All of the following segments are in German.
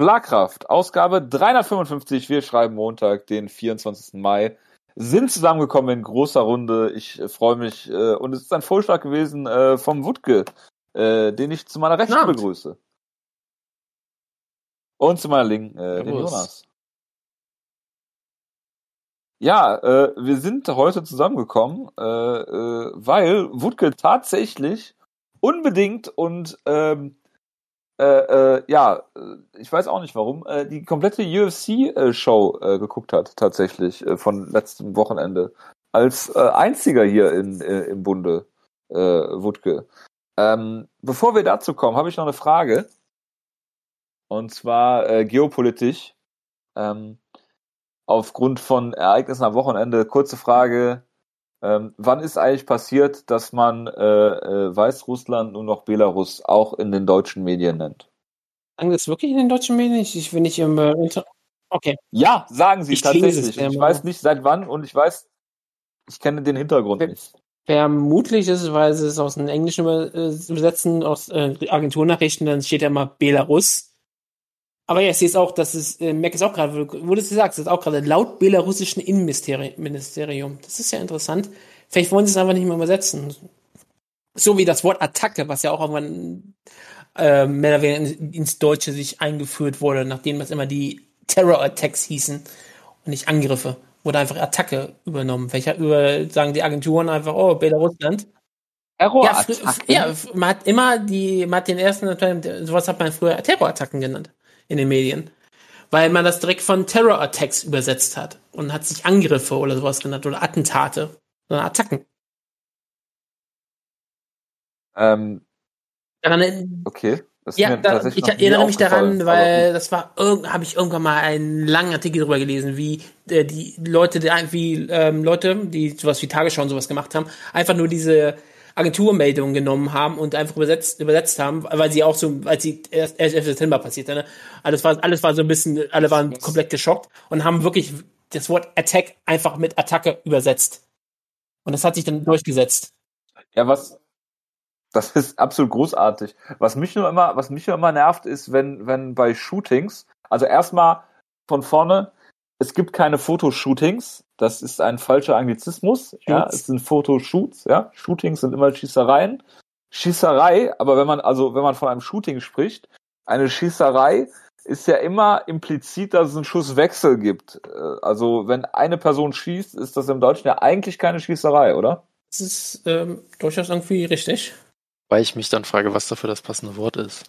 Schlagkraft, Ausgabe 355. Wir schreiben Montag, den 24. Mai. Sind zusammengekommen in großer Runde. Ich äh, freue mich. Äh, und es ist ein Vorschlag gewesen äh, vom Wutke, äh, den ich zu meiner Rechten Abend. begrüße. Und zu meiner Linken, äh, den. Jonas. Ja, äh, wir sind heute zusammengekommen, äh, äh, weil Wutke tatsächlich unbedingt und ähm, äh, äh, ja, äh, ich weiß auch nicht warum, äh, die komplette UFC-Show äh, geguckt hat, tatsächlich, äh, von letztem Wochenende. Als äh, einziger hier in, äh, im Bunde, äh, Wutke. Ähm, bevor wir dazu kommen, habe ich noch eine Frage. Und zwar äh, geopolitisch. Ähm, aufgrund von Ereignissen am Wochenende, kurze Frage. Ähm, wann ist eigentlich passiert, dass man äh, äh, Weißrussland nur noch Belarus auch in den deutschen Medien nennt? Sagen das wirklich in den deutschen Medien? Ich, wenn ich im äh, Inter Okay. Ja, sagen sie Ich tatsächlich. Ich weiß nicht seit wann und ich weiß, ich kenne den Hintergrund nicht. Vermutlich ist es, weil sie es aus dem Englischen äh, übersetzen, aus äh, Agenturnachrichten, dann steht ja immer Belarus. Aber ja, ich sehe es auch, dass es, äh, merke es auch gerade, wo du es sagst, das ist auch gerade laut belarussischen Innenministerium. Ministerium. Das ist ja interessant. Vielleicht wollen sie es einfach nicht mehr übersetzen. So wie das Wort Attacke, was ja auch irgendwann äh, mehr oder weniger in- ins Deutsche sich eingeführt wurde, nachdem das immer die Terror Attacks hießen und nicht Angriffe. Wurde einfach Attacke übernommen. Welcher über, sagen die Agenturen einfach, oh, Belarusland. Ja, Terrorattacken? ja, f- man hat immer die, man hat den ersten, sowas hat man früher Terrorattacken genannt in den Medien. Weil man das direkt von Terror Attacks übersetzt hat und hat sich Angriffe oder sowas genannt oder Attentate, sondern Attacken. Ähm, Daran, okay. Das ja, da, ich erinnere mich daran, weil das war, habe ich irgendwann mal einen langen Artikel drüber gelesen, wie äh, die Leute, die, wie ähm, Leute, die sowas wie Tagesschau und sowas gemacht haben, einfach nur diese Agenturmeldungen genommen haben und einfach übersetzt, übersetzt haben, weil sie auch so, als sie erst 11. September passierte, ne? Alles war, alles war so ein bisschen, alle waren komplett geschockt und haben wirklich das Wort Attack einfach mit Attacke übersetzt. Und das hat sich dann durchgesetzt. Ja, was, das ist absolut großartig. Was mich nur immer, was mich nur immer nervt, ist, wenn, wenn bei Shootings, also erstmal von vorne, es gibt keine Fotoshootings. Das ist ein falscher Anglizismus. Ja, es sind Fotoshoots. Ja, Shootings sind immer Schießereien. Schießerei, aber wenn man, also, wenn man von einem Shooting spricht, eine Schießerei ist ja immer implizit, dass es einen Schusswechsel gibt. Äh, Also, wenn eine Person schießt, ist das im Deutschen ja eigentlich keine Schießerei, oder? Das ist ähm, durchaus irgendwie richtig. Weil ich mich dann frage, was dafür das passende Wort ist.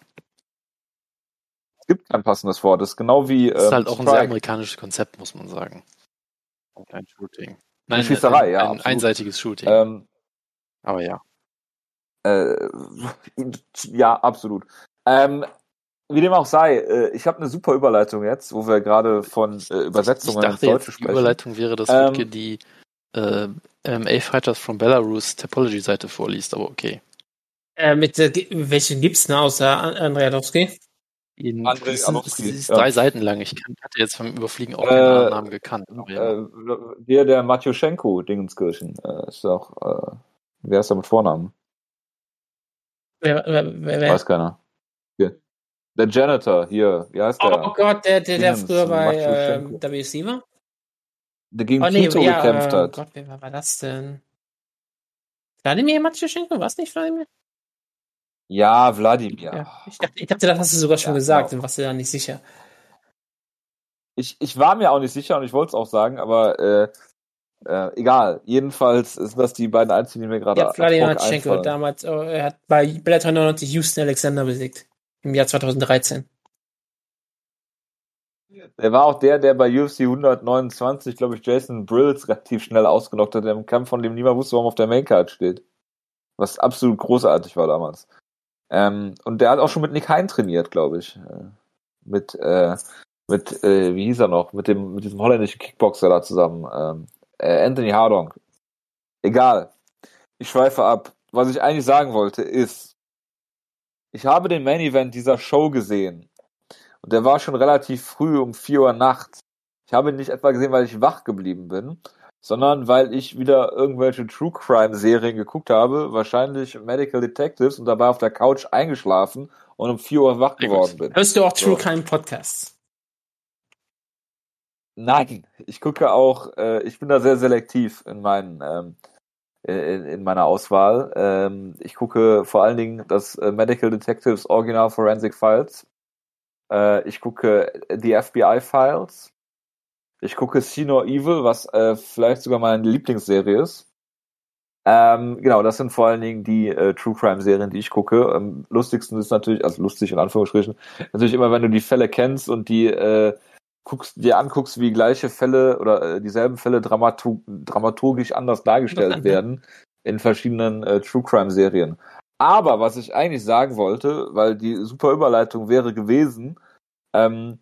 Es gibt kein passendes Wort. Das ist genau wie Das ist ähm, halt auch ein sehr Strike. amerikanisches Konzept, muss man sagen. Und ein Shooting. Eine Schießerei, ein, ja, Ein absolut. einseitiges Shooting. Ähm, Aber ja. äh, ja, absolut. Ähm, wie dem auch sei, äh, ich habe eine super Überleitung jetzt, wo wir gerade von äh, Ich Übersetzungen ins dachte Deutsche jetzt, die sprechen. Überleitung wäre, dass Ähm, Wutke die äh, MMA Fighters from Belarus Topology-Seite vorliest, aber okay. Äh, mit äh, welchen gibt's denn außer An- Andreadowski? In, Andrei das sind, Arlovski, das ist ja. drei Seiten lang. Ich kann, hatte jetzt beim Überfliegen auch Äh, keinen Namen gekannt. Ja. Äh, der, der Matjuschenko, Dingenskirchen, äh, ist auch, äh, wer ist da mit Vornamen? Wer, wer, wer, wer? Weiß keiner. Hier. Der Janitor, hier, wie heißt der? Oh Gott, der, der, der früher bei WC war? Der gegen Oh nee, Tito ja, gekämpft äh, hat. Gott, wer war, war das denn? Wladimir Matjuschenko? War es nicht Wladimir? Ja, Wladimir. Ja. Ich, dachte, ich dachte, das hast du sogar schon Ja, gesagt, genau. dann warst du da nicht sicher. Ich, ich war mir auch nicht sicher und ich wollte es auch sagen, aber äh, äh, egal. Jedenfalls sind das die beiden einzigen, die mir gerade Ja, Wladimir ad hoc Matjuschenko einfallen. damals, oh, er hat bei Bellator 99 Houston Alexander besiegt. Im Jahr 2013. Er war auch der, der bei UFC 129, glaube ich, Jason Brills relativ schnell ausgenockt hat, im Kampf, von dem niemand wusste, warum er auf der Maincard steht. Was absolut großartig war damals. Ähm, und der hat auch schon mit Nick Hein trainiert, glaube ich. Äh, mit, äh, mit, äh, wie hieß er noch? Mit dem, mit diesem holländischen Kickboxer da zusammen. Ähm, äh, Anthony Hardong. Egal. Ich schweife ab. Was ich eigentlich sagen wollte, ist, ich habe den Main Event dieser Show gesehen. Und der war schon relativ früh um 4 Uhr nachts. Ich habe ihn nicht etwa gesehen, weil ich wach geblieben bin, sondern weil ich wieder irgendwelche True Crime Serien geguckt habe, wahrscheinlich Medical Detectives und dabei auf der Couch eingeschlafen und um 4 Uhr wach geworden bin. Hörst du auch True So. Crime Podcasts? Nein, ich gucke auch, äh, ich bin da sehr selektiv in meinen ähm, in, in meiner Auswahl. Ähm, ich gucke vor allen Dingen das äh, Medical Detectives Original Forensic Files. Äh, ich gucke die FBI Files. Ich gucke See No Evil, was äh, vielleicht sogar meine Lieblingsserie ist. Ähm, genau, das sind vor allen Dingen die äh, True Crime Serien, die ich gucke. Am lustigsten ist natürlich, also lustig in Anführungsstrichen, natürlich immer, wenn du die Fälle kennst und die äh, guckst, dir anguckst, wie gleiche Fälle oder äh, dieselben Fälle dramatu dramaturgisch anders dargestellt werden in verschiedenen äh, True Crime Serien. Aber was ich eigentlich sagen wollte, weil die super Überleitung wäre gewesen, ähm,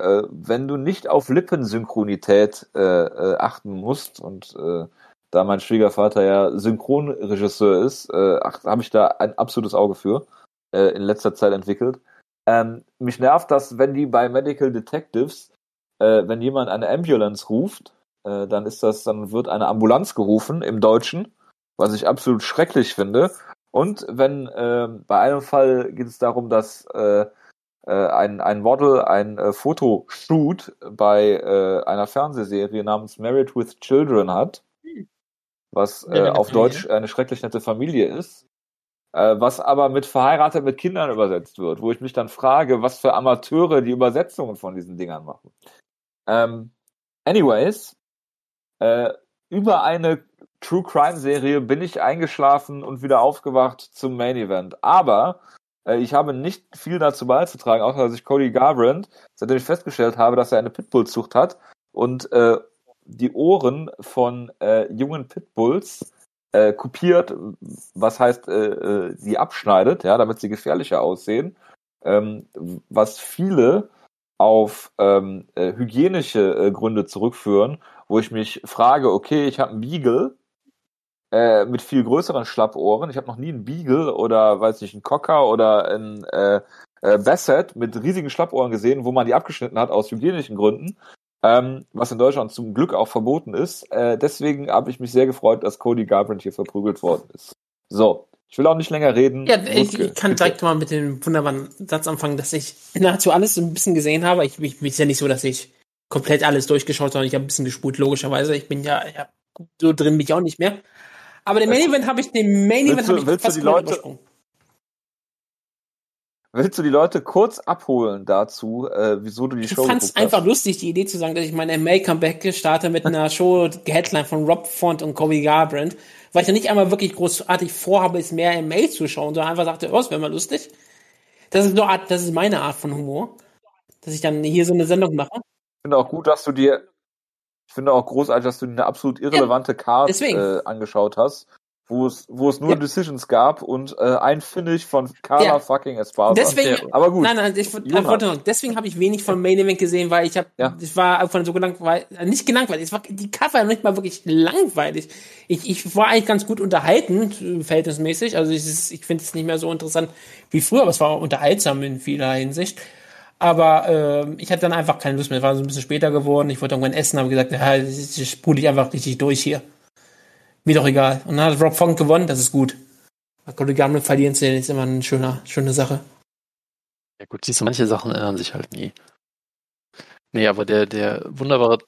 äh, wenn du nicht auf Lippensynchronität äh, äh, achten musst und äh, da mein Schwiegervater ja Synchronregisseur ist, äh, habe ich da ein absolutes Auge für äh, in letzter Zeit entwickelt. Ähm, mich nervt das, wenn die bei Medical Detectives, äh, wenn jemand eine Ambulance ruft, äh, dann ist das, dann wird eine Ambulanz gerufen im Deutschen, was ich absolut schrecklich finde. Und wenn äh, bei einem Fall geht es darum, dass äh, ein, ein Model ein äh, Fotoshoot bei äh, einer Fernsehserie namens Married with Children hat, was Ja, äh, auf. Deutsch eine schrecklich nette Familie ist, äh, was aber mit verheiratet mit Kindern übersetzt wird, wo ich mich dann frage, was für Amateure die Übersetzungen von diesen Dingern machen. Ähm, anyways, äh, über eine True Crime Serie bin ich eingeschlafen und wieder aufgewacht zum Main Event. Aber äh, ich habe nicht viel dazu beizutragen, außer dass ich Cody Garbrandt, seitdem ich festgestellt habe, dass er eine Pitbull-Zucht hat und äh, die Ohren von äh, jungen Pitbulls äh, kopiert, was heißt, äh, äh, die abschneidet, ja, damit sie gefährlicher aussehen, ähm, was viele auf ähm, äh, hygienische äh, Gründe zurückführen, wo ich mich frage, okay, ich habe einen Beagle äh, mit viel größeren Schlappohren, ich habe noch nie einen Beagle oder weiß nicht, einen Cocker oder einen äh, äh, Basset mit riesigen Schlappohren gesehen, wo man die abgeschnitten hat aus hygienischen Gründen, ähm, was in Deutschland zum Glück auch verboten ist. Äh, deswegen habe ich mich sehr gefreut, dass Cody Garbrandt hier verprügelt worden ist. So, ich will auch nicht länger reden. Ja, ich, Wutke, ich kann direkt mal mit dem wunderbaren Satz anfangen, dass ich nahezu alles ein bisschen gesehen habe. Ich, ich, ist ja nicht so, dass ich komplett alles durchgeschaut habe. Ich habe ein bisschen gespult, logischerweise. Ich bin ja, ja so drin bin ich auch nicht mehr. Aber den Main Event habe ich, den Main Event du- habe ich willst du fast die komplett Leute-. Willst du die Leute kurz abholen dazu, äh, wieso du die Ich Show fand es einfach lustig, die Idee zu sagen, dass ich mein MA-Comeback starte mit einer Show Headline von Rob Font und Kobe Garbrandt, weil ich ja nicht einmal wirklich großartig vorhabe, es mehr MA zu schauen, sondern einfach sagte, oh, das wäre mal lustig. Das ist, nur Art, das ist meine Art von Humor, dass ich dann hier so eine Sendung mache. Ich finde auch gut, dass du dir, ich finde auch großartig, dass du eine absolut irrelevante Card deswegen. äh, angeschaut hast, wo es, wo es nur Ja. Decisions gab und äh, ein Finish von Carla Ja. fucking Esparza. Deswegen, Aber gut. nein, nein, ich, ich deswegen habe ich wenig von Main Event gesehen, weil ich habe, Ja. ich war einfach so gelangweilt, äh, nicht gelangweilt, es war, die Cover war nicht mal wirklich langweilig. Ich, ich war eigentlich ganz gut unterhalten, verhältnismäßig, also ich, ich finde es nicht mehr so interessant wie früher, aber es war unterhaltsam in vieler Hinsicht. Aber ähm, ich hatte dann einfach keine Lust mehr. Es war so ein bisschen später geworden. Ich wollte irgendwann essen, habe gesagt, ja, ich, spule ich einfach richtig durch hier. Mir doch egal. Und dann hat Rob Funk gewonnen, das ist gut. Cody Gambler verlieren zu sehen, ist immer eine schöne, schöne Sache. Ja gut, siehst du, manche Sachen ändern sich halt nie. Nee, aber der, der wunderbare,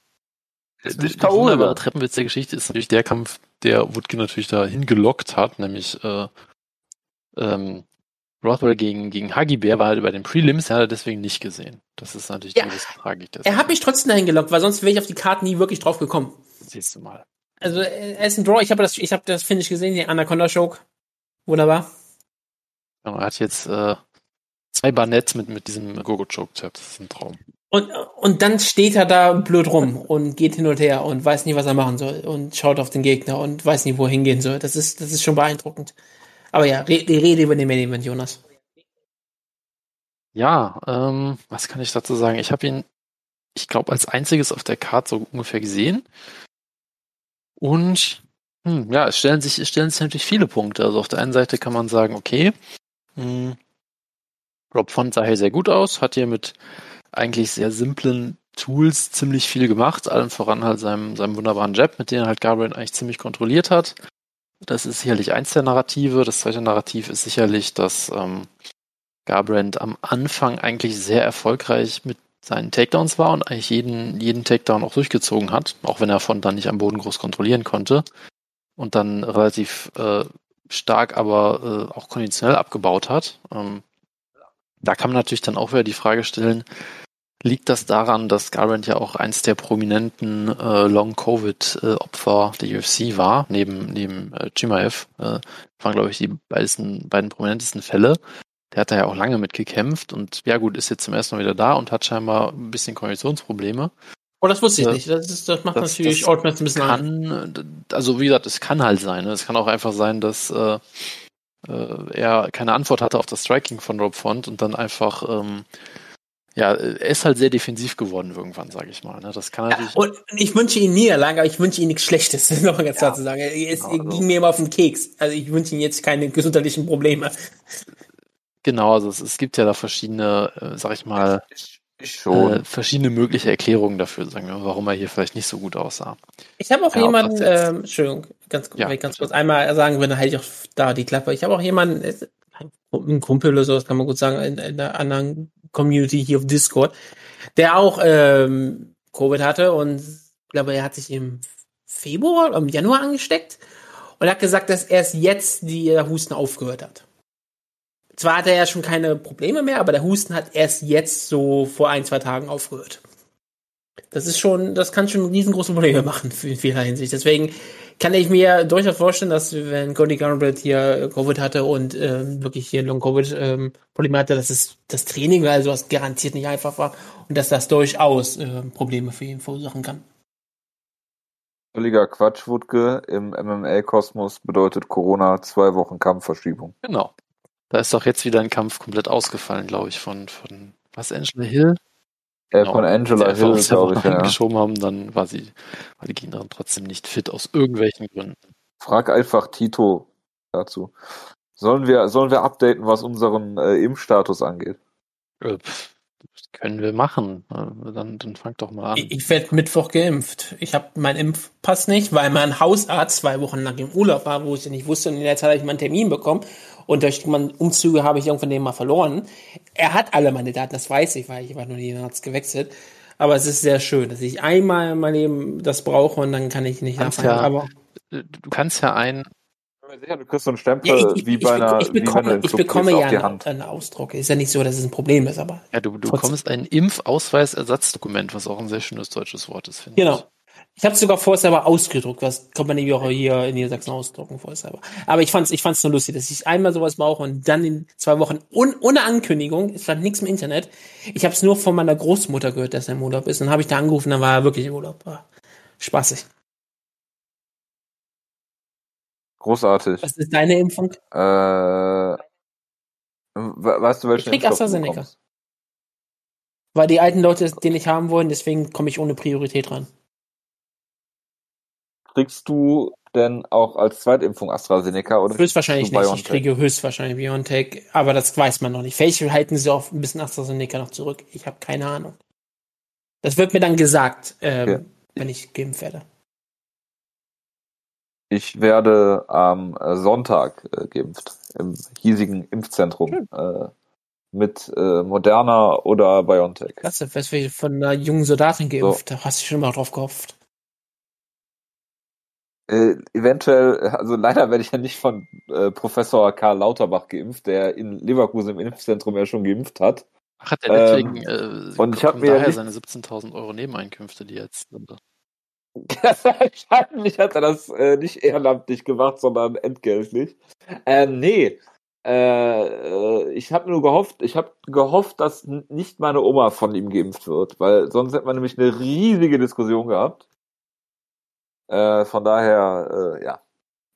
der, der, wunderbare. Treppenwitz der Geschichte ist natürlich der Kampf, der Woodke natürlich da hingelockt hat, nämlich äh, ähm, Rothwell gegen, gegen Huggy Bear war halt bei den Prelims, hat er deswegen nicht gesehen. Das ist natürlich Ja. die große Tragik. Er hat mich trotzdem dahin gelockt, weil sonst wäre ich auf die Karte nie wirklich drauf gekommen. Siehst du mal. Also er ist ein Draw. Ich habe das, ich habe das Finish gesehen, die Anaconda Choke. Wunderbar. Ja, er hat jetzt äh, zwei Barnetts mit, mit diesem Gogo-Choke-Tab. Das ist ein Traum. Und, und dann steht er da blöd rum und geht hin und her und weiß nicht, was er machen soll und schaut auf den Gegner und weiß nicht, wo er hingehen soll. Das ist, das ist schon beeindruckend. Aber ja, re Rede über den Main Event, Jonas. Ja, ähm, was kann ich dazu sagen? Ich habe ihn, ich glaube, als einziges auf der Karte so ungefähr gesehen. Und hm, ja, es stellen sich, es stellen sich natürlich viele Punkte. Also auf der einen Seite kann man sagen, okay, hm, Rob Font sah hier sehr gut aus, hat hier mit eigentlich sehr simplen Tools ziemlich viel gemacht, allen voran halt seinem, seinem wunderbaren Jab, mit dem er halt Gabriel eigentlich ziemlich kontrolliert hat. Das ist sicherlich eins der Narrative. Das zweite Narrativ ist sicherlich, dass ähm, Garbrandt am Anfang eigentlich sehr erfolgreich mit seinen Takedowns war und eigentlich jeden, jeden Takedown auch durchgezogen hat, auch wenn er von dann nicht am Boden groß kontrollieren konnte und dann relativ äh, stark, aber äh, auch konditionell abgebaut hat. Ähm, da kann man natürlich dann auch wieder die Frage stellen, liegt das daran, dass Garbrandt ja auch eins der prominenten äh, Long-Covid-Opfer der UFC war, neben, neben äh, Chimaev, äh, waren, glaube ich, die beiden, beiden prominentesten Fälle. Der hat da ja auch lange mitgekämpft und ja gut, ist jetzt zum ersten Mal wieder da und hat scheinbar ein bisschen Konditionsprobleme. Oh, das wusste ich nicht. Das, ist, das macht das, natürlich das ein bisschen kann, an. Also wie gesagt, es kann halt sein. Ne? Es kann auch einfach sein, dass äh, äh, er keine Antwort hatte auf das Striking von Rob Font und dann einfach ähm, ja, er ist halt sehr defensiv geworden irgendwann, sage ich mal. Ne? Das kann natürlich. Ja, und ich wünsche ihm nie lange, aber ich wünsche ihm nichts Schlechtes, noch ganz ja, klar zu sagen. Es genau, ging also. mir immer auf den Keks. Also ich wünsche ihm jetzt keine gesundheitlichen Probleme. Genau, also es, es gibt ja da verschiedene, äh, sag ich mal, ich schon. Äh, verschiedene mögliche Erklärungen dafür, sagen wir, warum er hier vielleicht nicht so gut aussah. Ich habe auch ja, jemanden, ähm, Entschuldigung, ganz, ja, ganz kurz einmal sagen, wenn halte ich auch da die Klappe. Ich habe auch jemanden, ein Kumpel oder sowas kann man gut sagen, in, in einer anderen Community hier auf Discord, der auch ähm, Covid hatte und ich glaube, er hat sich im Februar im Januar angesteckt und hat gesagt, dass erst jetzt die Husten aufgehört hat. Zwar hat er ja schon keine Probleme mehr, aber der Husten hat erst jetzt so vor ein, zwei Tagen aufgehört. Das ist schon, das kann schon riesengroße Probleme machen in vieler Hinsicht. Deswegen kann ich mir durchaus vorstellen, dass wenn Cody Garbrandt hier Covid hatte und ähm, wirklich hier Long-Covid ähm, Probleme hatte, dass es das Training oder sowas garantiert nicht einfach war und dass das durchaus äh, Probleme für ihn verursachen kann. Völliger Quatsch, Wutke. Im MMA-Kosmos bedeutet Corona zwei Wochen Kampfverschiebung. Genau. Da ist doch jetzt wieder ein Kampf komplett ausgefallen, glaube ich, von, von was, Angela Hill? Äh, genau. Von Angela Hill, glaube ich, ja. geschoben haben, dann war sie, war die Gegnerin trotzdem nicht fit aus irgendwelchen Gründen. Frag einfach Tito dazu. Sollen wir, sollen wir updaten, was unseren äh, Impfstatus angeht? Äh, können wir machen. Äh, dann, dann fang doch mal an. Ich, ich werde Mittwoch geimpft. Ich habe meinen Impfpass nicht, weil mein Hausarzt zwei Wochen lang im Urlaub war, wo ich ja nicht wusste. Und in der Zeit habe ich meinen Termin bekommen. Und durch meine Umzüge habe ich irgendwann den mal verloren. Er hat alle meine Daten, das weiß ich, weil ich war nur den Arzt gewechselt. Aber es ist sehr schön, dass ich einmal in meinem Leben das brauche und dann kann ich nicht nachfragen. Ja, aber du kannst ja ein sicher, du kriegst so einen Stempel ja, ich, wie bei einer, ich bekomme, ich bekomme ja einen, einen Ausdruck. Ist ja nicht so, dass es ein Problem ist, aber. Ja, du, du bekommst ein Impfausweisersatzdokument, was auch ein sehr schönes deutsches Wort ist, finde genau. ich. Ich habe es sogar vorher ausgedruckt, was kann man nämlich auch hier in Niedersachsen ausdrucken vorher Aber ich fand's, ich fand's nur lustig, dass ich einmal sowas brauche und dann in zwei Wochen un, ohne Ankündigung, es war nichts im Internet. Ich habe es nur von meiner Großmutter gehört, dass er im Urlaub ist. Und dann habe ich da angerufen, dann war er wirklich im Urlaub. War spaßig. Großartig. Was ist deine Impfung? Äh, weißt du, welche ich krieg AstraZeneca. Weil die alten Leute den nicht haben wollen, deswegen komme ich ohne Priorität ran. Kriegst du denn auch als Zweitimpfung AstraZeneca oder? Höchstwahrscheinlich nicht. BioNTech? Ich kriege höchstwahrscheinlich BioNTech, aber das weiß man noch nicht. Vielleicht halten sie auch ein bisschen AstraZeneca noch zurück. Ich habe keine Ahnung. Das wird mir dann gesagt, ähm, okay. wenn ich geimpft werde. Ich werde am äh, Sonntag äh, geimpft im hiesigen Impfzentrum äh, mit äh, Moderna oder BioNTech. Klasse, wärst du von einer jungen Soldatin geimpft? So. Da hast du schon mal drauf gehofft. Äh, eventuell, also leider werde ich ja nicht von äh, Professor Karl Lauterbach geimpft, der in Leverkusen im Impfzentrum ja schon geimpft hat. Ach, hat er deswegen ähm, äh, und ich habe mir daher seine 17.000 Euro Nebeneinkünfte, die jetzt sind. Wahrscheinlich hat er das äh, nicht ehrenamtlich gemacht, sondern entgeltlich. Ähm, nee. Äh, äh ich habe nur gehofft, ich habe gehofft, dass nicht meine Oma von ihm geimpft wird, weil sonst hätte man nämlich eine riesige Diskussion gehabt. Äh, von daher, äh, ja,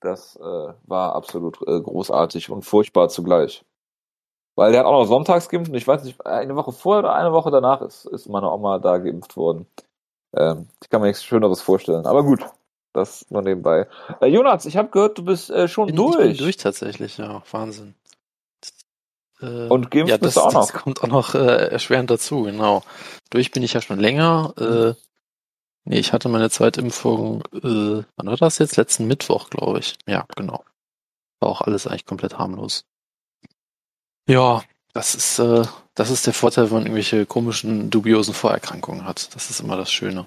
das äh, war absolut äh, großartig und furchtbar zugleich. Weil der hat auch noch sonntags geimpft und ich weiß nicht, eine Woche vorher oder eine Woche danach ist, ist meine Oma da geimpft worden. Ähm, ich kann mir nichts Schöneres vorstellen. Aber gut, das nur nebenbei. Äh, Jonas, ich habe gehört, du bist äh, schon bin, durch. Ich bin durch tatsächlich, ja, Wahnsinn. Und geimpft ja, das, bist du auch noch. Das kommt auch noch erschwerend dazu, genau. Durch bin ich ja schon länger. Äh, nee, ich hatte meine Zweitimpfung, äh, wann war das jetzt? Letzten Mittwoch, glaube ich. Ja, genau. War auch alles eigentlich komplett harmlos. Ja, Das ist, äh, das ist der Vorteil, wenn man irgendwelche komischen, dubiosen Vorerkrankungen hat. Das ist immer das Schöne.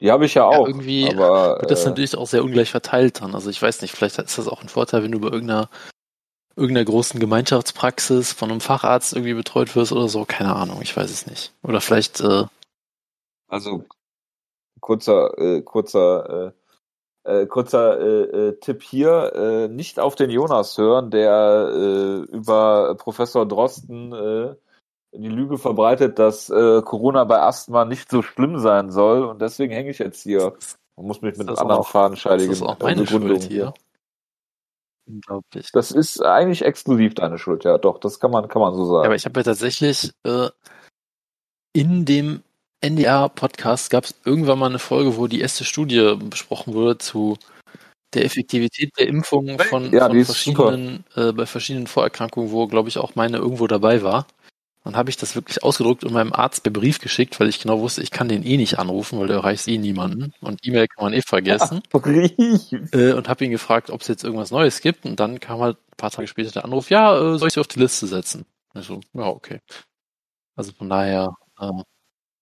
Die habe ich ja auch. Ja, irgendwie aber, wird das äh, natürlich auch sehr ungleich verteilt dann. Also ich weiß nicht, vielleicht ist das auch ein Vorteil, wenn du bei irgendeiner, irgendeiner großen Gemeinschaftspraxis von einem Facharzt irgendwie betreut wirst oder so. Keine Ahnung, ich weiß es nicht. Oder vielleicht, äh, Also kurzer, äh, kurzer, äh, äh, kurzer äh, äh, Tipp hier: äh, Nicht auf den Jonas hören, der äh, über Professor Drosten äh, die Lüge verbreitet, dass äh, Corona bei Asthma nicht so schlimm sein soll und deswegen hänge ich jetzt hier und muss mich mit ist anderen fadenscheinigen das ist auch äh, meine Begründungen Schuld hier. Unglaublich. Das ist eigentlich exklusiv deine Schuld, ja, doch, das kann man, kann man so Ja, sagen. aber ich habe ja tatsächlich äh, in dem NDR-Podcast gab es irgendwann mal eine Folge, wo die erste Studie besprochen wurde zu der Effektivität der Impfung von, Ja, von verschiedenen, äh, bei verschiedenen Vorerkrankungen, wo, glaube ich, auch meine irgendwo dabei war. Dann habe ich das wirklich ausgedruckt und meinem Arzt per Brief geschickt, weil ich genau wusste, ich kann den eh nicht anrufen, weil der erreicht eh niemanden. Und E-Mail kann man eh vergessen. Brief. äh, und habe ihn gefragt, ob es jetzt irgendwas Neues gibt. Und dann kam halt ein paar Tage später der Anruf, ja, äh, soll ich sie auf die Liste setzen? Also, ja, okay. Also von daher, äh,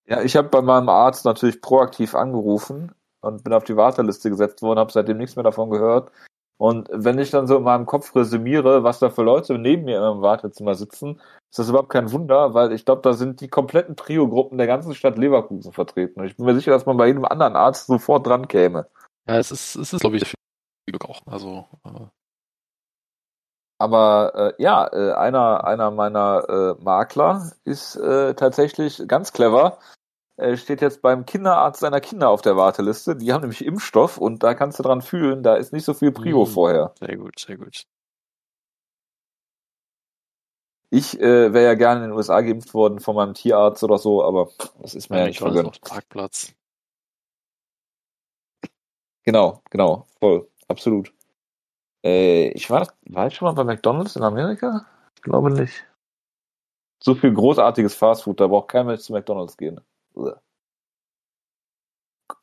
Ja, ich habe bei meinem Arzt natürlich proaktiv angerufen und bin auf die Warteliste gesetzt worden, habe seitdem nichts mehr davon gehört. Und wenn ich dann so in meinem Kopf resümiere, was da für Leute neben mir im Wartezimmer sitzen, ist das überhaupt kein Wunder, weil ich glaube, da sind die kompletten Trio-Gruppen der ganzen Stadt Leverkusen vertreten. Und ich bin mir sicher, dass man bei jedem anderen Arzt sofort dran käme. ja, es ist, es ist, glaube ich, viel Glück auch. Also, äh, Aber äh, ja, äh, einer, einer meiner äh, Makler ist äh, tatsächlich ganz clever. Er steht jetzt beim Kinderarzt seiner Kinder auf der Warteliste. Die haben nämlich Impfstoff und da kannst du dran fühlen, da ist nicht so viel Prio Mhm. vorher. sehr gut, sehr gut. Ich äh, wäre ja gerne in den USA geimpft worden von meinem Tierarzt oder so, aber das ist mir ja nicht McDonald's vergönnt. Parkplatz. Genau, genau, voll, absolut. Äh, ich war, war ich schon mal bei McDonalds in Amerika? Ich glaube nicht. So viel großartiges Fastfood, da braucht kein Mensch zu McDonalds gehen. Uah.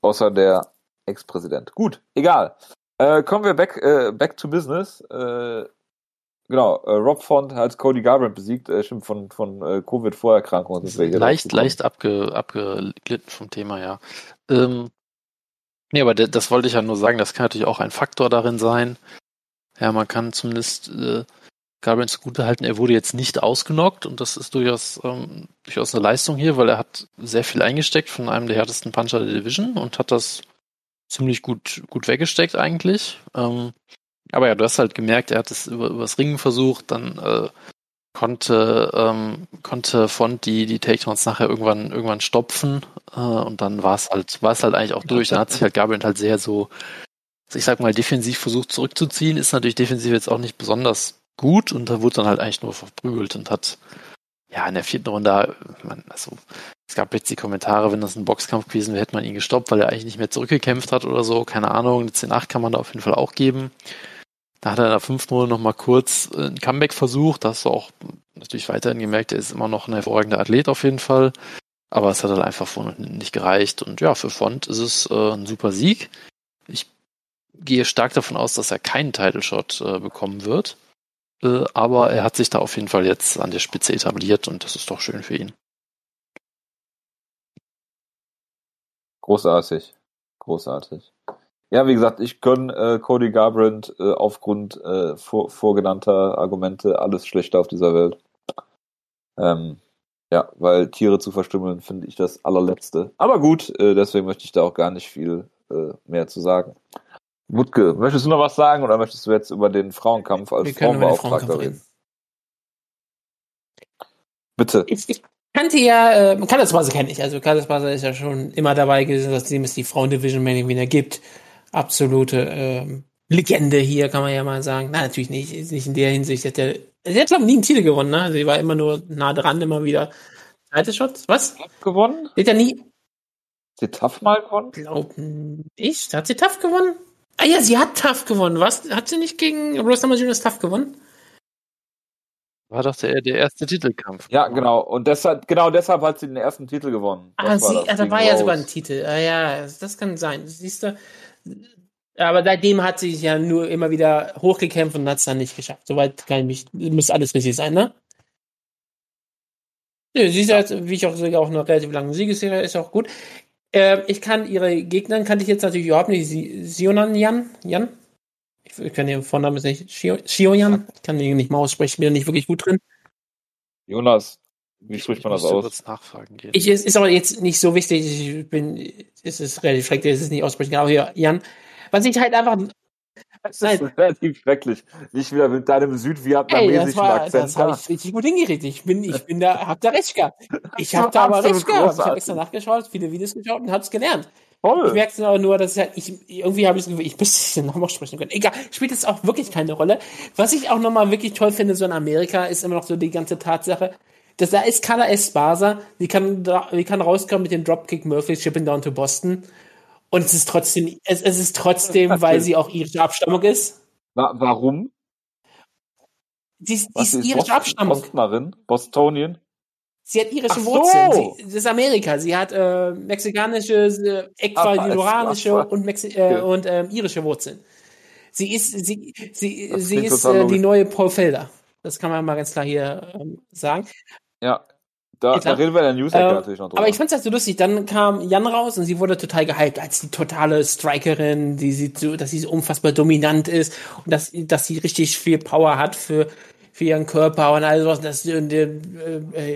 Außer der Ex-Präsident. Gut, egal. Äh, kommen wir back, äh, back to business. Äh, genau, äh, Rob Font hat Cody Garbrandt besiegt, äh, stimmt, von, von äh, Covid-Vorerkrankungen. Leicht, leicht abge, abgeglitten vom Thema, ja. Ähm, nee, aber das wollte ich ja nur sagen, das kann natürlich auch ein Faktor darin sein. Ja, man kann zumindest äh, Garbrandt zugute halten, er wurde jetzt nicht ausgenockt und das ist durchaus, ähm, durchaus eine Leistung hier, weil er hat sehr viel eingesteckt von einem der härtesten Puncher der Division und hat das ziemlich gut, gut weggesteckt eigentlich. Ähm, aber ja, du hast halt gemerkt, er hat es über, übers Ringen versucht, dann äh, konnte, ähm, konnte Font die, die Takedowns nachher irgendwann, irgendwann stopfen äh, und dann war es halt, war es halt eigentlich auch durch. Dann hat sich halt Garbrandt halt sehr so, ich sag mal, defensiv versucht zurückzuziehen, ist natürlich defensiv jetzt auch nicht besonders gut und da wurde dann halt eigentlich nur verprügelt und hat ja in der vierten Runde, man, also es gab jetzt die Kommentare, wenn das ein Boxkampf gewesen wäre, hätte man ihn gestoppt, weil er eigentlich nicht mehr zurückgekämpft hat oder so, keine Ahnung, eine 10-8 kann man da auf jeden Fall auch geben. Da hat er in der fünften Runde noch mal kurz äh, ein Comeback versucht, da hast du auch natürlich weiterhin gemerkt, er ist immer noch ein hervorragender Athlet auf jeden Fall, aber es hat halt einfach von unten nicht gereicht und ja, für Font ist es äh, ein super Sieg. Ich gehe stark davon aus, dass er keinen Title Shot äh, bekommen wird. Äh, aber er hat sich da auf jeden Fall jetzt an der Spitze etabliert und das ist doch schön für ihn. Großartig. Großartig. Ja, wie gesagt, ich gönne äh, Cody Garbrandt äh, aufgrund äh, vor, vorgenannter Argumente alles schlechter auf dieser Welt. Ähm, ja, weil Tiere zu verstümmeln finde ich das allerletzte. Aber gut, äh, deswegen möchte ich da auch gar nicht viel mehr zu sagen. Wutke, möchtest du noch was sagen oder möchtest du jetzt über den Frauenkampf als Wir können über den Frauenbeauftragter Frauenkampf reden? reden. Bitte. Ich, ich kannte ja, äh, Carlos Base kenne ich. Also Carlos Base ist ja schon immer dabei gewesen, dass es die Frauendivision mehr wieder gibt. Absolute ähm, Legende hier, kann man ja mal sagen. Nein, natürlich nicht. Nicht in der Hinsicht. Hat der, sie hat, glaube ich, nie einen Titel gewonnen, ne? Sie war immer nur nah dran, immer wieder. Zweite Shot? Was? Gewonnen? Sie hat ja nie, die Tough mal gewonnen? glaub ich, hat sie Tough gewonnen? Ah ja, sie hat Tough gewonnen. Was? Hat sie nicht gegen Rose Namajunas Tough gewonnen? War doch der, der erste Titelkampf. Ja, genau. Und deshalb, genau deshalb hat sie den ersten Titel gewonnen. Ah, Das war sie, das, ah, da war ja sogar Rose. ein Titel. Ah, ja, das kann sein. Siehst du? Aber seitdem hat sie sich ja nur immer wieder hochgekämpft und hat es dann nicht geschafft. Soweit kann ich mich, muss alles richtig sein, ne? Nö, sie ist halt, wie ich auch sage, auch eine relativ lange Siegesserie, ist auch gut. Äh, ich kann ihre Gegner, kannte ich jetzt natürlich überhaupt nicht. Sionan Jan? Jan? Ich, ich kann ihren Vornamen nicht. Shio- Shioyan? Ich kann ihn nicht mal aussprechen, ich bin da nicht wirklich gut drin. Jonas, wie spricht man das aus? nachfragen gehen. Ich, es ist aber jetzt nicht so wichtig. Ich bin, es ist relativ schrecklich, es ist nicht aussprechen. Aber hier, Jan. Was ich halt einfach, Das ist relativ schrecklich. Nicht wieder mit deinem südvietnamesischen Akzent. das habe ich richtig gut hingekriegt. Ich bin, ich bin da, hab da recht gehabt. Ich habe da aber recht gehabt. Ich habe extra nachgeschaut, viele Videos geschaut und hab's gelernt. Ich Toll. merke es aber nur, dass ich halt, ich, irgendwie habe ich das Gefühl, ich müsste den auch sprechen können. Egal, spielt jetzt auch wirklich keine Rolle. Was ich auch nochmal wirklich toll finde, so in Amerika, ist immer noch so die ganze Tatsache, dass da ist Carla Esparza, die kann, die kann rauskommen mit dem Dropkick Murphy, Shipping Down to Boston. Und es ist trotzdem, es, es ist trotzdem, weil sie auch irische Abstammung ist. Wa warum? Sie ist, die Was ist irische Abstammung. Bostonerin? Bostonien? Sie hat irische Ach so. Wurzeln. Sie, das ist Amerika. Sie hat äh, mexikanische, äh, ecuadorianische und, Mexi äh, Okay. und ähm, irische Wurzeln. Sie ist, sie, sie, Das sie ist äh, die neue Paul Felder. Das kann man mal ganz klar hier ähm, sagen. Ja. Da, da reden wir in der News-Ecke Ähm, natürlich noch drüber. Aber ich fand's halt so lustig. Dann kam Jan raus und sie wurde total gehypt als die totale Strikerin, die sie so, dass sie so unfassbar dominant ist und dass, dass sie richtig viel Power hat für, für ihren Körper und all sowas. Das, und, äh,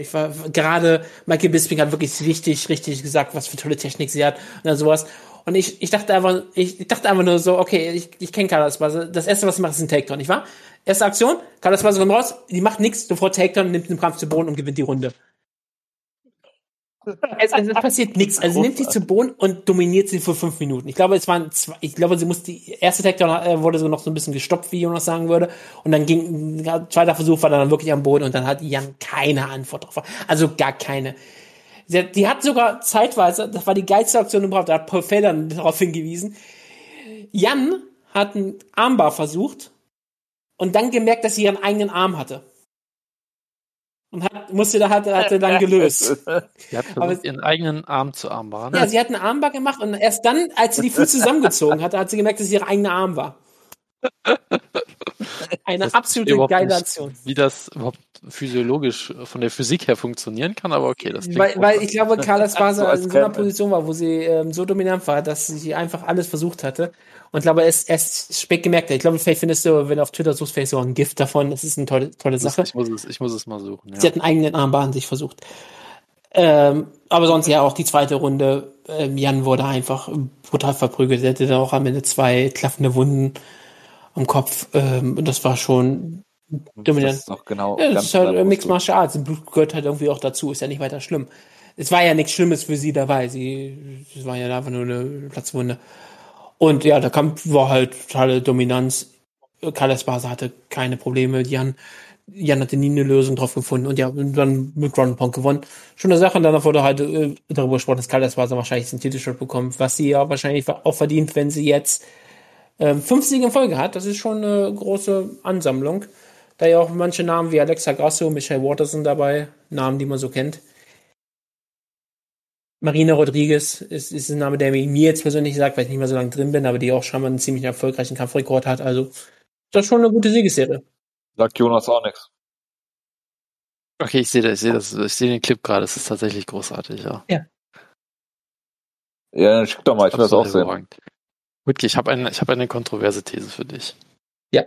ich war gerade Michael Bisping hat wirklich richtig, richtig gesagt, was für tolle Technik sie hat und all sowas. Und ich, ich dachte einfach, ich, ich dachte einfach nur so, okay, ich, ich kenne Carla Esparza. Das erste, was sie macht, ist ein Takedown, nicht wahr? Erste Aktion, Carla Esparza kommt raus, die macht nichts, sofort Takedown, nimmt den Kampf zu Boden und gewinnt die Runde. Es, es, es passiert nichts. Also sie nimmt sie zu Boden und dominiert sie für fünf Minuten. Ich glaube, es waren zwei, ich glaube, sie musste, die erste Takedown äh, wurde so noch so ein bisschen gestoppt, wie Jonas sagen würde. Und dann ging, zweiter Versuch war dann wirklich am Boden und dann hat Jan keine Antwort drauf. Also gar keine. Sie hat, die hat sogar zeitweise, das war die geilste Aktion überhaupt, da hat Paul Felder darauf hingewiesen. Jan hat einen Armbar versucht und dann gemerkt, dass sie ihren eigenen Arm hatte. Und hat, musste da, hat, hatte dann gelöst. Sie hat versucht, ihren eigenen Arm zu armbaren. Ja, sie hat einen Armbar gemacht und erst dann, als sie die Füße zusammengezogen hatte, hat sie gemerkt, dass es ihre eigene Arm war. Eine Das absolute geile nicht, Aktion. Wie das überhaupt physiologisch von der Physik her funktionieren kann, aber okay, das klingt Weil, weil ich glaube, Carla Esparza So als in so einer. Position war, wo sie ähm, so dominant war, dass sie einfach alles versucht hatte. Und ich glaube, es erst spät gemerkt hat. Ich glaube, vielleicht findest du, wenn du auf Twitter suchst, vielleicht so ein Gift davon. Das ist eine tolle, tolle Sache. ich, muss es, ich muss es mal suchen. Sie Ja. hat einen eigenen Armbar an sich versucht. Ähm, aber sonst ja auch die zweite Runde. Ähm, Jan wurde einfach brutal verprügelt. Er hatte dann auch am Ende zwei klaffende Wunden am Kopf. Ähm, das war schon Das dominant. ist doch genau. Ja, das ist halt Mixed. Martial Arts. Blut gehört halt irgendwie auch dazu. Ist ja nicht weiter schlimm. Es war ja nichts Schlimmes für sie dabei. Sie, es war ja einfach nur eine Platzwunde. Und ja, der Kampf war halt totale Dominanz. Karl Esparza hatte keine Probleme. Jan, Jan hatte nie eine Lösung drauf gefunden. Und ja, dann mit Ground Pound gewonnen. Schon eine Sache. Und dann wurde halt äh, darüber gesprochen, dass Karl Esparza wahrscheinlich den Titelshot bekommt, was sie ja wahrscheinlich auch verdient, wenn sie jetzt ähm, fünf Siege in Folge hat. Das ist schon eine große Ansammlung. Da ja auch manche Namen wie Alexa Grasso, Michelle Watterson dabei, Namen, die man so kennt. Marina Rodriguez ist, ist ein Name, der mir jetzt persönlich sagt, weil ich nicht mehr so lange drin bin, aber die auch schon mal einen ziemlich erfolgreichen Kampfrekord hat. Also, das ist schon eine gute Siegesserie. Sagt Jonas auch nichts. Okay, ich sehe das, ich sehe das, ich sehe den Clip gerade. Es ist tatsächlich großartig, ja. Ja, dann schick doch mal, ich will das auch Absolut sehen. Witke, ich habe eine, ich habe eine kontroverse These für dich. Ja.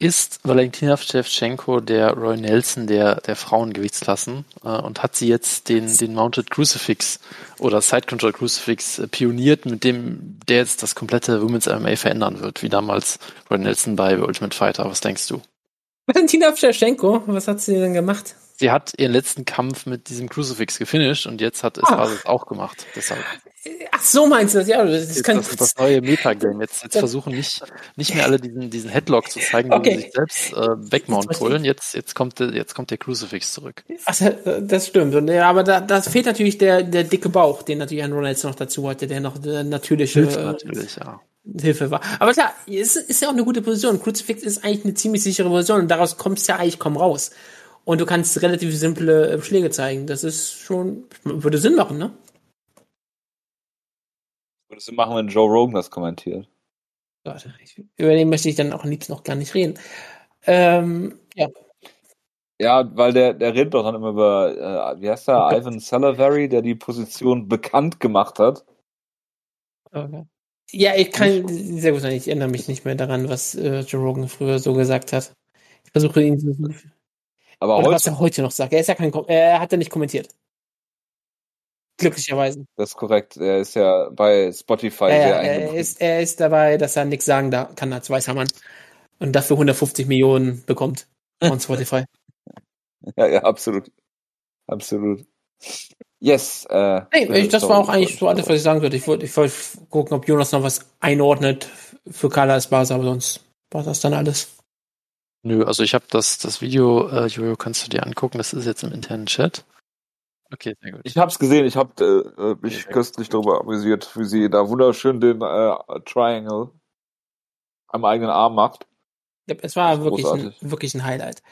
Ist Valentina Shevchenko der Roy Nelson der, der Frauengewichtsklassen äh, und hat sie jetzt den, den Mounted Crucifix oder Side Control Crucifix äh, pioniert, mit dem der jetzt das komplette Women's MMA verändern wird, wie damals Roy Nelson bei Ultimate Fighter. Was denkst du? Valentina Shevchenko, was hat sie denn gemacht? Sie hat ihren letzten Kampf mit diesem Crucifix gefinisht und jetzt hat es Ah. es auch gemacht. Deshalb Ach so, meinst du das? Ja, das ist das, das neue Metagame. Jetzt, jetzt versuchen nicht, nicht mehr alle diesen, diesen Headlock zu zeigen, Okay. wo sie sich selbst äh, wegmounten Jetzt wollen. Jetzt, jetzt, kommt der, jetzt kommt der Crucifix zurück. Ach, das stimmt. Und, ja, aber da, das fehlt natürlich der, der dicke Bauch, den natürlich ein Ronalds noch dazu hatte, der noch der natürliche Hilfe äh, natürlich, ja. Hilfe war. Aber klar, es ist ja auch eine gute Position. Crucifix ist eigentlich eine ziemlich sichere Position und daraus kommst du ja eigentlich kaum raus. Und du kannst relativ simple äh, Schläge zeigen. Das ist schon, würde Sinn machen, ne? Würdest du machen, wenn Joe Rogan das kommentiert? Warte, ich- Über den möchte ich dann auch am liebsten noch gar nicht reden. Ähm, ja. Ja, weil der, der redet doch dann immer über, äh, wie heißt der, Ivan Salivary, der die Position bekannt gemacht hat. Okay. Ja, ich kann sehr gut sein. Ich erinnere mich nicht mehr daran, was äh, Joe Rogan früher so gesagt hat. Ich versuche ihn zu. Aber Oder heute, was er heute noch sagt. Er ist ja kein, er hat ja nicht kommentiert. Glücklicherweise. das ist korrekt, er ist ja bei Spotify Ja, sehr ja, er, ist, er ist dabei, dass er nichts sagen da kann als weißer Mann. Und dafür 150 Millionen bekommt von Spotify. Ja, ja, absolut. Absolut. Yes. Äh, ich, das war auch eigentlich so alles, was ich sagen würde. Ich wollte ich wollte gucken, ob Jonas noch was einordnet für Carla als Basis, aber sonst war das dann alles. Nö, also ich habe das, das Video, äh, Jojo, kannst du dir angucken, das ist jetzt im internen Chat. Okay, sehr gut. Ich hab's gesehen, ich hab äh, äh, mich Okay. köstlich darüber amüsiert, wie sie da wunderschön den äh, Triangle am eigenen Arm macht. Ja, Es war wirklich ein, wirklich ein Highlight.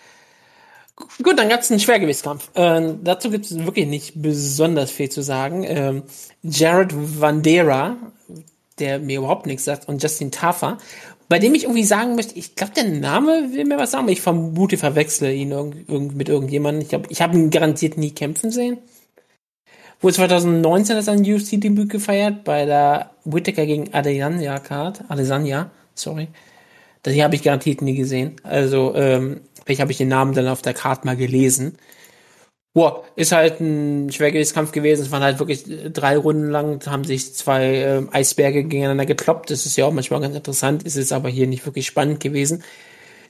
Gut, dann gab es einen Schwergewichtskampf. Ähm, dazu gibt es wirklich nicht besonders viel zu sagen. Ähm, Jared Vandera, der mir überhaupt nichts sagt, und Justin Taffer, bei dem ich irgendwie sagen möchte, ich glaube, der Name will mir was sagen, aber ich vermute, verwechsle ihn irgend, mit irgendjemandem. Ich habe ich hab ihn garantiert nie kämpfen sehen. Wurde 2019 das ein UFC-Debüt gefeiert bei der Whittaker gegen Adesanya Card. Adesanya, sorry. Das hier habe ich garantiert nie gesehen. Also, ähm, vielleicht habe ich den Namen dann auf der Karte mal gelesen. Boah, ist halt ein Schwergewichtskampf gewesen. Es waren halt wirklich äh, drei Runden lang, haben sich zwei ähm, Eisberge gegeneinander gekloppt. Das ist ja auch manchmal ganz interessant, ist es aber hier nicht wirklich spannend gewesen.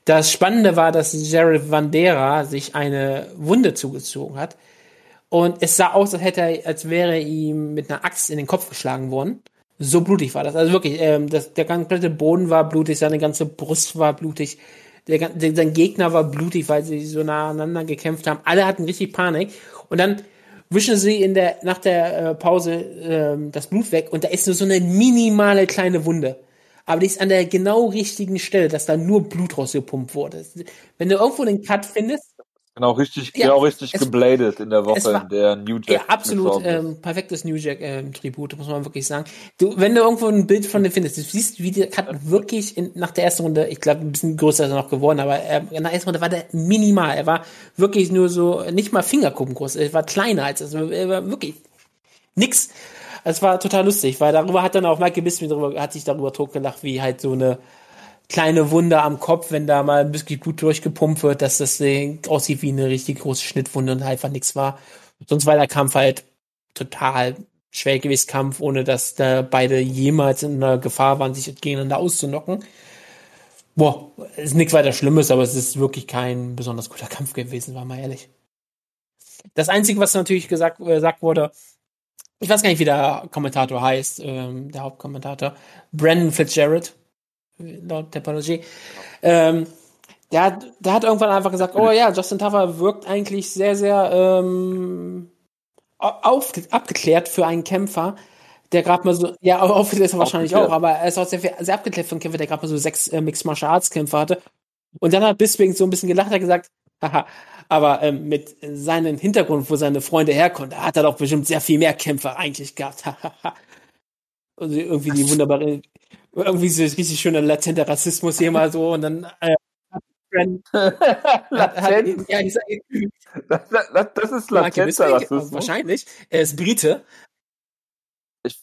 Das Spannende war, dass Jared Vandera sich eine Wunde zugezogen hat. Und es sah aus, als hätte er, als wäre ihm mit einer Axt in den Kopf geschlagen worden. So blutig war das. Also wirklich, ähm, das, der komplette Boden war blutig, seine ganze Brust war blutig. Der, der, sein Gegner war blutig, weil sie so nah aneinander gekämpft haben. Alle hatten richtig Panik. Und dann wischen sie in der, nach der äh, Pause ähm, das Blut weg und da ist nur so eine minimale kleine Wunde. Aber die ist an der genau richtigen Stelle, dass da nur Blut rausgepumpt wurde. Wenn du irgendwo den Cut findest, Genau richtig, Ja, genau richtig es- gebladet in der Woche, war- in der New Jack Ja, absolut. Ähm, perfektes New Jack ähm, muss man wirklich sagen. Du, wenn du irgendwo ein Bild von dem findest, du siehst, wie der Cut wirklich in, nach der ersten Runde, ich glaube, ein bisschen größer ist er noch geworden, aber er, in der ersten Runde war der minimal. Er war wirklich nur so, nicht mal Fingerkuppen groß. Er war kleiner als, also er war wirklich nix. Es war total lustig, weil darüber hat dann auch Michael Bisping darüber, hat sich darüber totgelacht, wie halt so eine kleine Wunde am Kopf, wenn da mal ein bisschen Blut durchgepumpt wird, dass das äh, aussieht wie eine richtig große Schnittwunde und einfach nichts war. Sonst war der Kampf halt total Schwergewichtskampf, ohne dass da beide jemals in einer Gefahr waren, sich gegeneinander auszunocken. Boah, ist nichts weiter Schlimmes, aber es ist wirklich kein besonders guter Kampf gewesen, war mal ehrlich. Das Einzige, was natürlich gesagt, äh, gesagt wurde, ich weiß gar nicht, wie der Kommentator heißt, ähm, der Hauptkommentator, Brandon Fitzgerald, laut der Pathologie. Ähm, der hat, der hat irgendwann einfach gesagt, oh ja, Justin Taffer wirkt eigentlich sehr, sehr ähm, auf, abgeklärt für einen Kämpfer, der gerade mal so, ja, aufgeklärt ist er wahrscheinlich auch, aber er ist auch sehr, sehr abgeklärt für einen Kämpfer, der gerade mal so sechs äh, Mixed Martial Arts Kämpfer hatte. Und dann hat Bisping so ein bisschen gelacht, hat gesagt, haha, aber ähm, mit seinem Hintergrund, wo seine Freunde herkommen, da hat er doch bestimmt sehr viel mehr Kämpfer eigentlich gehabt. und irgendwie die wunderbare, irgendwie so richtig schöner latenter Rassismus hier mal so und dann äh, Latent. ja, ich sag, Das, das, das ist latenter Rassismus. wahrscheinlich. Er ist Brite. Ich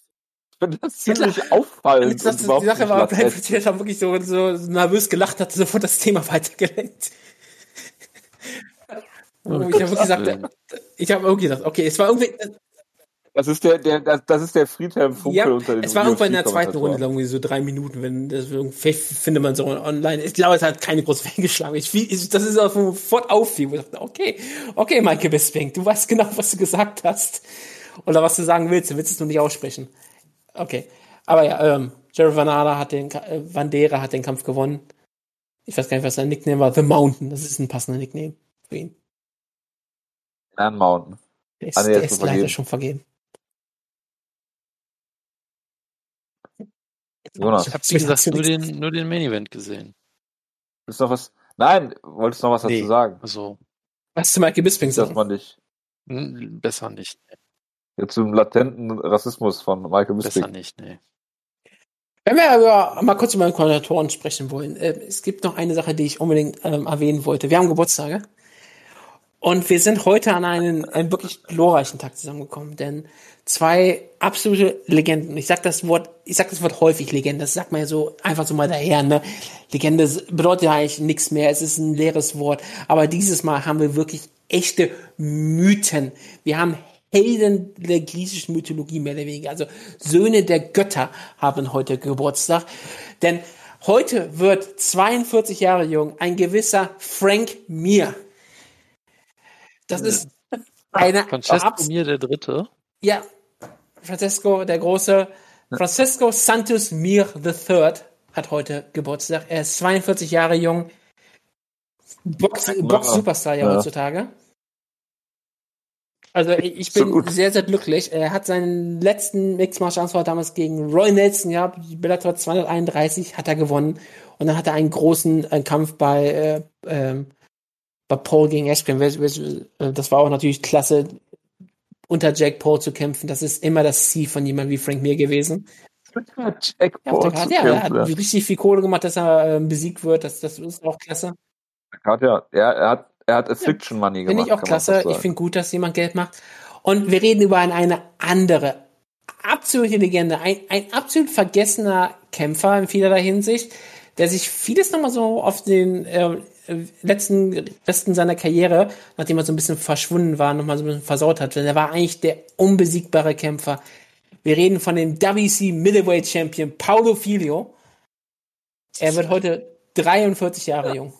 finde das ziemlich auffallend. Und das, die Sache war. Brad hat wirklich so, so nervös gelacht, hat sofort das Thema weitergelenkt. Oh, ich habe wirklich gesagt, Willen. ich habe irgendwie gesagt, okay, es war irgendwie, Das ist der, der, das, das ist der Friedhelm Funkel ja, unter den es war irgendwann in der zweiten. Runde, irgendwie so drei Minuten, wenn das vielleicht findet man so online. Ich glaube, es hat keine große Welle geschlagen. Ich, ich, das ist auch sofort auffiel. Ich dachte, okay, okay, Michael Bisping, du weißt genau, was du gesagt hast oder was du sagen willst. Du willst es nur nicht aussprechen. Okay, aber ja, ähm, Jared Vanada hat den, äh, Vandera hat den Kampf gewonnen. Ich weiß gar nicht, was sein Nickname war. The Mountain, das ist ein passender Nickname für ihn. Man Mountain. Der ist, Ah, der ist leider schon vergeben. Jonas, Ich habe, wie gesagt, nur den, nur den Main Event gesehen. Willst du noch was? Nein, wolltest du noch was Nee. dazu sagen? Also, Was zu Michael Bisping Nicht, dass sagen? man dich hm, besser nicht. jetzt zum latenten Rassismus von Michael Besser Bisping. nicht, nee. Wenn wir aber mal kurz über den Koordinatoren sprechen wollen, äh, es gibt noch eine Sache, die ich unbedingt ähm, erwähnen wollte. Wir haben Geburtstage. Und wir sind heute an einen, einen wirklich glorreichen Tag zusammengekommen, denn zwei absolute Legenden. Ich sag das Wort, ich sag das Wort häufig Legende. Das sagt man ja so einfach so mal daher, ne? Legende bedeutet ja eigentlich nichts mehr. Es ist ein leeres Wort. Aber dieses Mal haben wir wirklich echte Mythen. Wir haben Helden der griechischen Mythologie mehr oder weniger. Also Söhne der Götter haben heute Geburtstag. Denn heute wird 42 Jahre jung ein gewisser Frank Mir. Das ist eine Francesco abs- Mir der Dritte. ja, Francesco, der große Francisco Santos Mir III hat heute Geburtstag. Er ist 42 Jahre jung. Box, Box-Superstar ja, Ja. heutzutage. Also ich So bin gut. sehr, sehr glücklich. Er hat seinen letzten Mixed Martial Arts damals gegen Roy Nelson gehabt. Die Bellator 231 hat er gewonnen. Und dann hat er einen großen äh, Kampf bei, äh, ähm, bei Paul gegen wer- äh, Das war auch natürlich klasse, unter Jack Paul zu kämpfen. Das ist immer das Ziel von jemandem wie Frank Mir gewesen. Jack Ja, Paul zu ja, er hat richtig viel Kohle gemacht, dass er ähm, besiegt wird. Das, das ist auch klasse. Ja, ja, er hat, er hat Affliction Money gemacht. Finde ich auch klasse. Ich finde gut, dass jemand Geld macht. Und wir reden über eine, eine andere, absolute Legende, ein, ein absolut vergessener Kämpfer in vielerlei Hinsicht, der sich vieles nochmal so auf den äh, letzten Resten seiner Karriere, nachdem er so ein bisschen verschwunden war, nochmal so ein bisschen versaut hat. Denn er war eigentlich der unbesiegbare Kämpfer. Wir reden von dem WC Middleweight Champion Paulo Filio. Er wird heute 43 Jahre jung.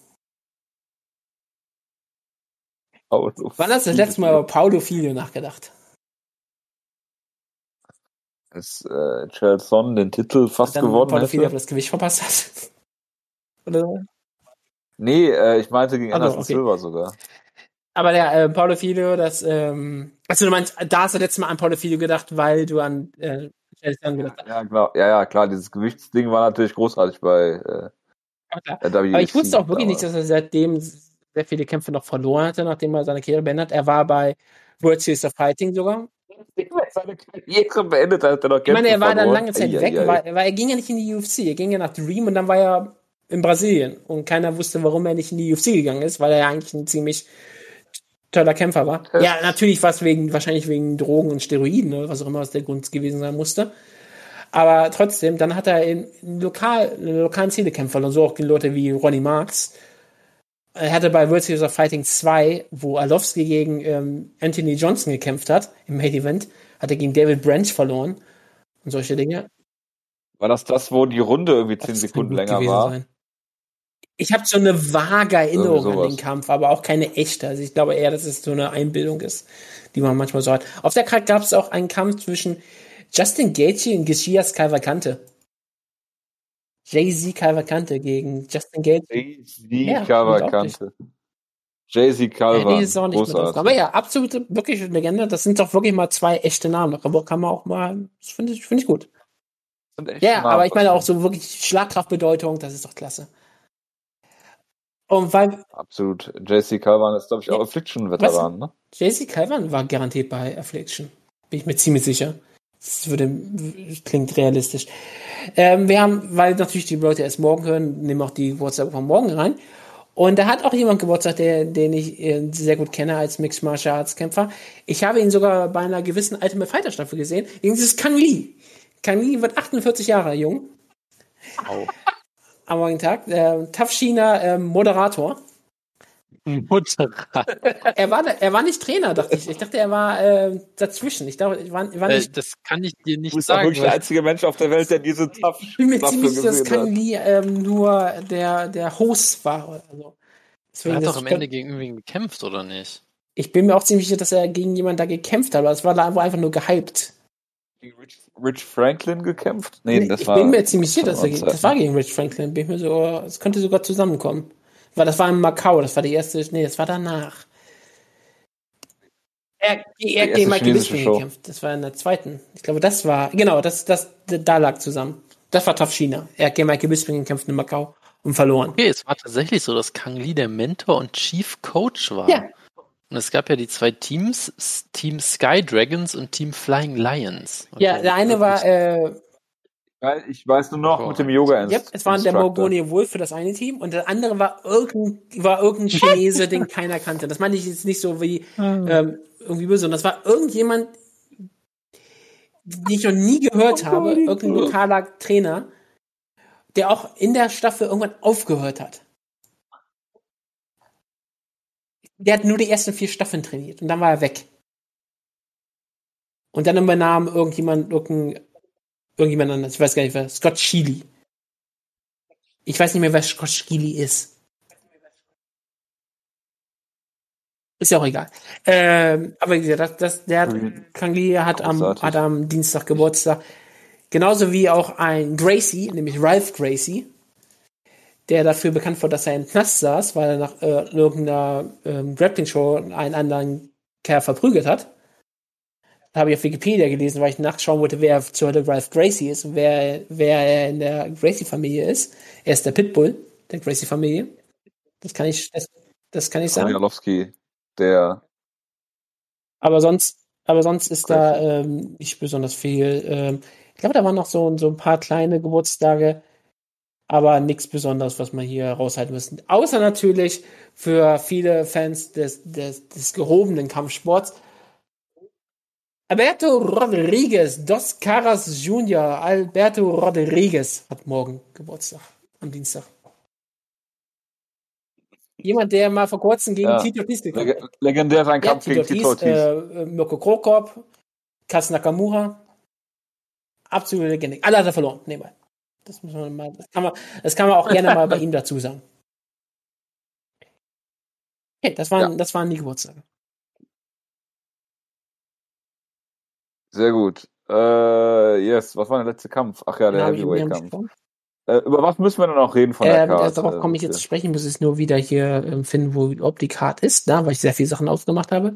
Oh, so Wann hast du das letzte Mal über Paulo Filio nachgedacht? Als äh, Charlton den Titel fast Dann gewonnen Paulo Filio das Gewicht verpasst hat. Oder so. Nee, äh, ich meinte gegen Also, Anderson okay. Silva sogar. Aber der äh, Paulo Filio, das, ähm, also du meinst, da hast du letztes Mal an Paulo Filio gedacht, weil du an äh, Charlton gedacht hast. Ja, klar, ja, ja, klar, dieses Gewichtsding war natürlich großartig bei äh, WC. Aber ich wusste auch wirklich nicht, damals. dass er seitdem sehr viele Kämpfe noch verloren hatte, nachdem er seine Karriere beendet hat. Er war bei World Series of Fighting sogar. seine Karriere beendet hat, er noch Ich meine, er Kämpfe war dann verloren. lange Zeit Ei, weg, ei, ei. weil, weil er ging ja nicht in die UFC. Er ging ja nach Dream und dann war er in Brasilien. Und keiner wusste, warum er nicht in die UFC gegangen ist, weil er ja eigentlich ein ziemlich toller Kämpfer war. Ja, natürlich war es wegen, wahrscheinlich wegen Drogen und Steroiden oder was auch immer was der Grund gewesen sein musste. Aber trotzdem, dann hat er in, in lokal, in lokalen Szene und so auch gegen Leute wie Ronnie Marks. Er hatte bei World Series of Fighting 2, wo Arlovski gegen ähm, Anthony Johnson gekämpft hat, im Main Event, hat er gegen David Branch verloren und solche Dinge. War das das, wo die Runde irgendwie 10 Das kann Sekunden länger war? sein. Ich habe so eine vage Erinnerung an den Kampf, aber auch keine echte. Also ich glaube eher, dass es so eine Einbildung ist, die man manchmal so hat. Auf der Karte gab es auch einen Kampf zwischen Justin Gaethje und Geshias Cavalcante. Jay-Z Cavalcante gegen Justin Gaethje. Jay-Z Ja, Cavalcante. Jay-Z ist auch nicht drauf. Großartig. Aber ja, absolute, wirklich Legende. Das sind doch wirklich mal zwei echte Namen. Aber kann man auch mal, das finde ich, finde ich gut. Ja, Namen. aber ich meine auch so wirklich Schlagkraftbedeutung, das ist doch klasse. Und weil Absolut. JC Calvan ist, glaube ich, auch Ja. Affliction-Veteran, ne? JC Calvin war garantiert bei Affliction. Bin ich mir ziemlich sicher. Das würde, klingt realistisch. Ähm, wir haben, weil natürlich die Leute erst morgen hören, nehmen auch die WhatsApp von morgen rein. Und da hat auch jemand Geburtstag, der, den ich äh, sehr gut kenne als Mixed Martial Arts Kämpfer. Ich habe ihn sogar bei einer gewissen Ultimate Fighter Staffel gesehen. Übrigens ist Kang Lee. Kang Lee wird 48 Jahre jung. Au. Am morgigen Tag. Äh, Tough China äh, Moderator. Moderat. Er war, er war nicht Trainer, dachte ich. Ich dachte, er war äh, dazwischen. Ich dachte, ich war, ich war Äh, nicht. das kann ich dir Du nicht bist auch sagen. wirklich der einzige Mensch auf der Welt, der diese tough Ich bin mir ziemlich sicher, Kang hat. Lee ähm, nur der, der Host war. Oder so. er hat das doch am kann- Ende gegen irgendwen gekämpft, oder nicht? ich bin mir auch ziemlich sicher, dass er gegen jemanden da gekämpft hat, aber es war da einfach nur gehypt. Gegen Rich, Rich Franklin gekämpft? Nee, das ich war. bin mir ziemlich sicher, dass er, das war gegen Rich Franklin. Bin ich mir so, es könnte sogar zusammenkommen. Weil das war in Macau, das war die erste, nee, das war danach. Er, er hat gegen Michael Bisping gekämpft. Das war in der zweiten. Ich glaube, das war, genau, das, das, da lag zusammen. Das war Tough China. Er hat gegen Michael Bisping gekämpft in Macau und verloren. Okay, es war tatsächlich so, dass Kang Lee der Mentor und Chief Coach war. Ja. Und es gab ja die zwei Teams, Team Sky Dragons und Team Flying Lions. Und Ja, der eine war, äh, ich weiß nur noch mit dem Yoga Yep, es war der Morgoni Wolf für das eine Team und der andere war irgendein, war irgendein Chinese, den keiner kannte. Das meine ich jetzt nicht so wie ähm, irgendwie böse, sondern das war irgendjemand, den ich noch nie gehört habe, irgendein lokaler Trainer, der auch in der Staffel irgendwann aufgehört hat. Der hat nur die ersten vier Staffeln trainiert und dann war er weg. Und dann übernahm irgendjemand irgendein Irgendjemand anders. Ich weiß gar nicht, wer. Scott Sheely. Ich weiß nicht mehr, wer Scott Sheely ist. Ist ja auch egal. Ähm, aber wie gesagt, das, das, der hat, Kangli hat am, hat am Dienstag Geburtstag. Genauso wie auch ein Gracie, nämlich Ralph Gracie, der dafür bekannt wurde, dass er im Knast saß, weil er nach äh, irgendeiner ähm, Grappling-Show einen anderen Kerl verprügelt hat habe ich auf Wikipedia gelesen, weil ich nachschauen wollte, wer zu heute Ralph Gracie ist und wer, wer in der Gracie-Familie ist. Er ist der Pitbull der Gracie-Familie. Das kann ich, das, das kann ich sagen. Jalowski, der. Aber sonst, aber sonst ist Gracie. da ähm, nicht besonders viel. Ähm, ich glaube, da waren noch so, so ein paar kleine Geburtstage, aber nichts Besonderes, was man hier raushalten müssen. Außer natürlich für viele Fans des, des, des gehobenen Kampfsports Alberto Rodriguez, Dos Caras Jr., Alberto Rodriguez hat morgen Geburtstag, am Dienstag. Jemand, der mal vor kurzem gegen ja. Tito Ortiz gekommen ist. Legendär sein Kampf ja, gegen Tito Ortiz. Äh, Mirko Krokop, Kaz Nakamura. Absolute Legende. Alle hat er verloren. Nebenbei. Das muss man mal, das kann man, das kann man auch gerne mal bei ihm dazu sagen. Okay, das waren, ja. das waren die Geburtstage. Sehr gut. Äh, yes, was war der letzte Kampf? Ach ja, der Heavyweight-Kampf. Äh, über was müssen wir denn noch reden von der ähm, Karte? Darauf komme ich jetzt zu sprechen, muss es nur wieder hier ähm, finden, wo ob die Karte ist, da, weil ich sehr viele Sachen ausgemacht habe.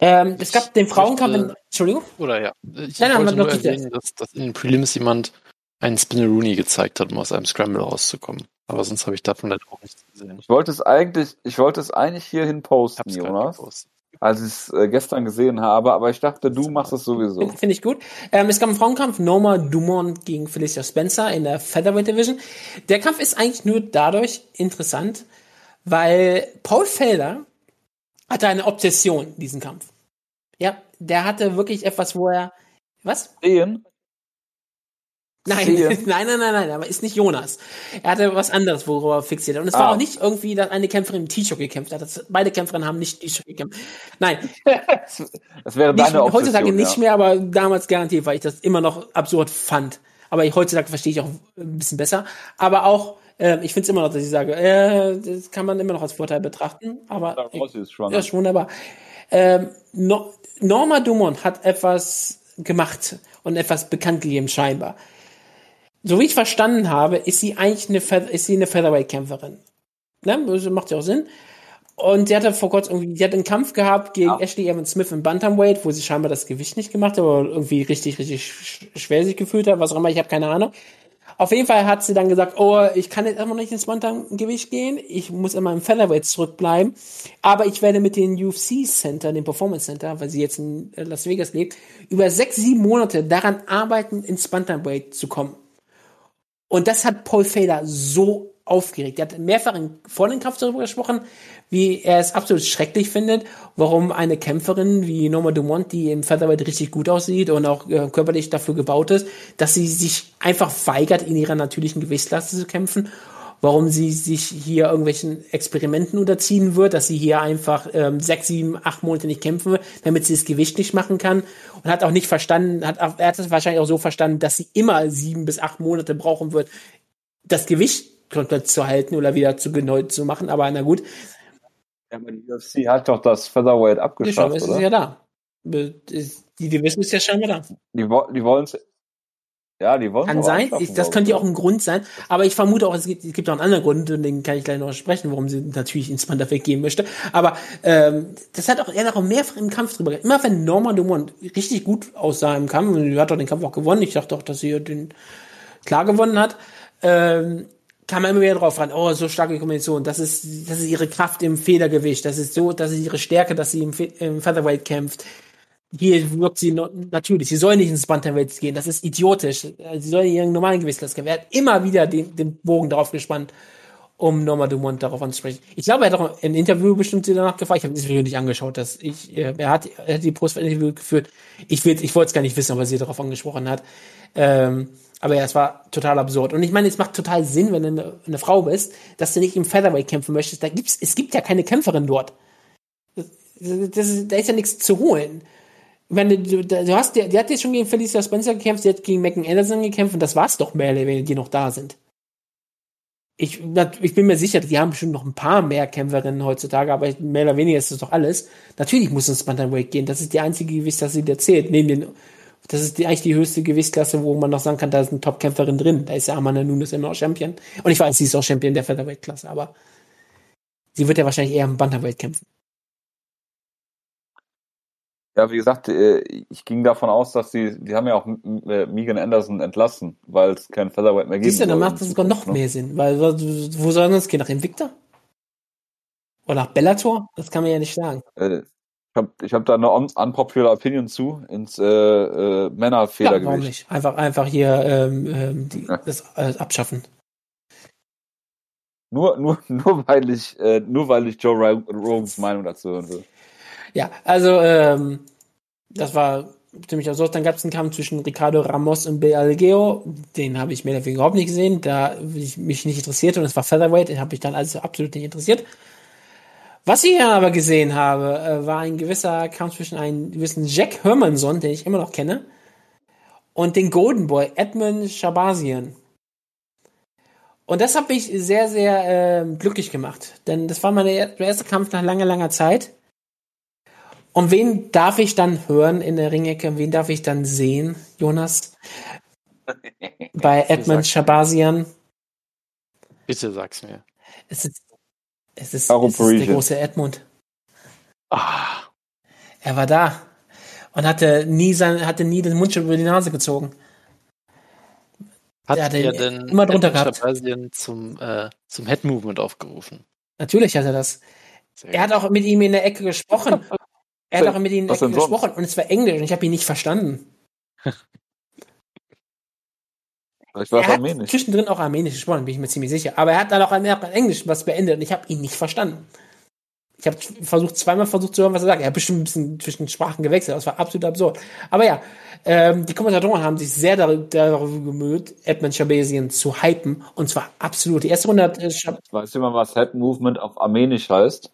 Ähm, es gab den Frauenkampf in, Entschuldigung? Oder ja. Ich nein, wollte nein, nur erwähnen, dass, dass in den Prelims jemand einen Spinneroonie gezeigt hat, um aus einem Scramble rauszukommen. Aber sonst habe ich davon leider auch nichts gesehen. Ich wollte es eigentlich, ich wollte es eigentlich hierhin posten, Jonas als ich es äh, gestern gesehen habe, aber ich dachte, du machst es sowieso. Finde ich gut. Ähm, es gab einen Frauenkampf, Norma Dumont gegen Felicia Spencer in der Featherweight Division. Der Kampf ist eigentlich nur dadurch interessant, weil Paul Felder hatte eine Obsession, diesen Kampf. Ja, der hatte wirklich etwas, wo er, was? Sehen? Nein, nein, nein, nein, nein, aber ist nicht Jonas. Er hatte was anderes, worüber er fixiert hat. Und es ah. war auch nicht irgendwie, dass eine Kämpferin im T-Shirt gekämpft hat. Das, beide Kämpferinnen haben nicht T-Shirt gekämpft. Nein. das wäre deine nicht, Heutzutage nicht ja. mehr, aber damals garantiert, weil ich das immer noch absurd fand. Aber ich, heutzutage verstehe ich auch ein bisschen besser. Aber auch, äh, ich finde es immer noch, dass ich sage, äh, das kann man immer noch als Vorteil betrachten. Aber ich, ist schon, ja, ist wunderbar. Ähm, no, Norma Dumont hat etwas gemacht und etwas bekannt gegeben, scheinbar so wie ich verstanden habe, ist sie eigentlich eine, ist sie eine Featherweight-Kämpferin. Ne? Das macht ja auch Sinn. Und sie hatte vor kurzem irgendwie, sie hat einen Kampf gehabt gegen ja. Ashley Evans Smith im Bantamweight, wo sie scheinbar das Gewicht nicht gemacht hat, aber irgendwie richtig, richtig schwer sich gefühlt hat, was auch immer, ich habe keine Ahnung. Auf jeden Fall hat sie dann gesagt, oh, ich kann jetzt noch nicht ins Bantamgewicht gehen, ich muss immer im Featherweight zurückbleiben, aber ich werde mit dem UFC Center, dem Performance Center, weil sie jetzt in Las Vegas lebt, über sechs, sieben Monate daran arbeiten, ins Bantamweight zu kommen. Und das hat Paul Fader so aufgeregt. Er hat mehrfach vor dem Kampf darüber gesprochen, wie er es absolut schrecklich findet, warum eine Kämpferin wie Norma Dumont, die im Featherweight richtig gut aussieht und auch äh, körperlich dafür gebaut ist, dass sie sich einfach weigert, in ihrer natürlichen Gewichtsklasse zu kämpfen warum sie sich hier irgendwelchen Experimenten unterziehen wird, dass sie hier einfach ähm, sechs, sieben, acht Monate nicht kämpfen wird, damit sie das Gewicht nicht machen kann und hat auch nicht verstanden, hat er hat es wahrscheinlich auch so verstanden, dass sie immer sieben bis acht Monate brauchen wird, das Gewicht komplett zu halten oder wieder zu neu zu machen, aber na gut. Ja, aber die UFC hat doch das Featherweight abgeschafft, ja, ist ja da. Die Division ist ja scheinbar da. Die, die wollen es ja, die wollen Kann sein, ich, das könnte ja auch ein Grund sein, aber ich vermute auch, es gibt, es gibt auch einen anderen Grund, und den kann ich gleich noch sprechen, warum sie natürlich ins Panda weggehen möchte. Aber ähm, das hat auch er noch mehrfach im Kampf drüber Immer wenn Norma Dumont richtig gut aussah im Kampf, und sie hat doch den Kampf auch gewonnen, ich dachte auch, dass sie den klar gewonnen hat, ähm, kam man immer wieder drauf ran, oh, so starke Kombination, das ist, das ist ihre Kraft im Federgewicht, das ist so, das ist ihre Stärke, dass sie im, im Featherweight kämpft hier wirkt sie natürlich. Sie soll nicht ins Bantamweight gehen. Das ist idiotisch. Sie soll ihren normalen Gewichtsklasse gehen. Er hat immer wieder den, den Bogen darauf gespannt, um Norma Dumont darauf anzusprechen. Ich glaube, er hat auch ein Interview bestimmt danach gefragt. Ich habe das Video nicht angeschaut. Dass ich, äh, er, hat, er hat die Post-Interview geführt. Ich, ich wollte es gar nicht wissen, ob er sie darauf angesprochen hat. Ähm, aber ja, es war total absurd. Und ich meine, es macht total Sinn, wenn du eine, eine Frau bist, dass du nicht im Featherweight kämpfen möchtest. Da gibt's, es gibt ja keine Kämpferin dort. Das, das, da ist ja nichts zu holen wenn du, du hast, die, die hat jetzt schon gegen Felicia Spencer gekämpft, sie hat gegen Megan Anderson gekämpft und das war's doch mehr, wenn die noch da sind. Ich, ich bin mir sicher, die haben bestimmt noch ein paar mehr Kämpferinnen heutzutage, aber mehr oder weniger ist das doch alles. Natürlich muss ins Bantamweight gehen. Das ist die einzige Gewichtsklasse, die erzählt. Neben den, das ist die, eigentlich die höchste Gewichtsklasse, wo man noch sagen kann, da ist eine Top-Kämpferin drin. Da ist ja Amanda Nunes immer noch Champion. Und ich weiß, sie ist auch Champion der Featherweight-Klasse, aber sie wird ja wahrscheinlich eher im Bantamweight kämpfen. Ja, wie gesagt, äh, ich ging davon aus, dass sie, die haben ja auch äh, Megan Anderson entlassen, weil es kein Featherweight mehr gibt. Siehst du, dann macht das sogar noch ne? mehr Sinn, weil wo soll das gehen? Nach Invicta? Oder nach Bellator? Das kann man ja nicht sagen. Äh, ich habe ich hab da eine unpopular Opinion zu, ins äh, äh, Männerfedergewicht. Ja, warum nicht? Einfach, einfach hier ähm, ähm, die, ja. das äh, abschaffen. Nur, nur, nur weil ich, äh, nur weil ich Joe Rogans Meinung dazu hören will. Ja, also ähm, das war ziemlich absurd. Dann gab es einen Kampf zwischen Ricardo Ramos und Bill Algeo. Den habe ich mehr dafür überhaupt nicht gesehen, da ich mich nicht interessierte und es war Featherweight, den habe ich dann also absolut nicht interessiert. Was ich aber gesehen habe, äh, war ein gewisser Kampf zwischen einem gewissen Jack Hermanson, den ich immer noch kenne, und den Golden Boy, Edmund Shabazian. Und das hat mich sehr, sehr äh, glücklich gemacht. Denn das war mein erster Kampf nach langer, langer Zeit. Und wen darf ich dann hören in der Ringecke? Wen darf ich dann sehen, Jonas? Bei Edmund Shabazian? Bitte sag's mir. Es ist, es ist, es ist der große Edmund. Ah. Er war da und hatte nie sein, hatte nie den Mundschutz über die Nase gezogen. Hat er denn immer drunter gehabt. Shabazian zum, äh, zum Head Movement aufgerufen? Natürlich hat er das. Sehr er hat auch mit ihm in der Ecke gesprochen Er hat auch mit ihnen gesprochen und es war Englisch und ich habe ihn nicht verstanden. Ich war er hat Armenisch. zwischendrin auch Armenisch gesprochen, bin ich mir ziemlich sicher. Aber er hat dann auch in Englisch was beendet und ich habe ihn nicht verstanden. Ich habe versucht, zweimal versucht zu hören, was er sagt. Er hat bestimmt ein bisschen zwischen Sprachen gewechselt. Das war absolut absurd. Aber ja, ähm, die Kommentatoren haben sich sehr darüber, darüber gemüht, Edmund Shabesian zu hypen. Und zwar absolut. Die erste Runde hat äh, du mal, was Head Movement auf Armenisch heißt?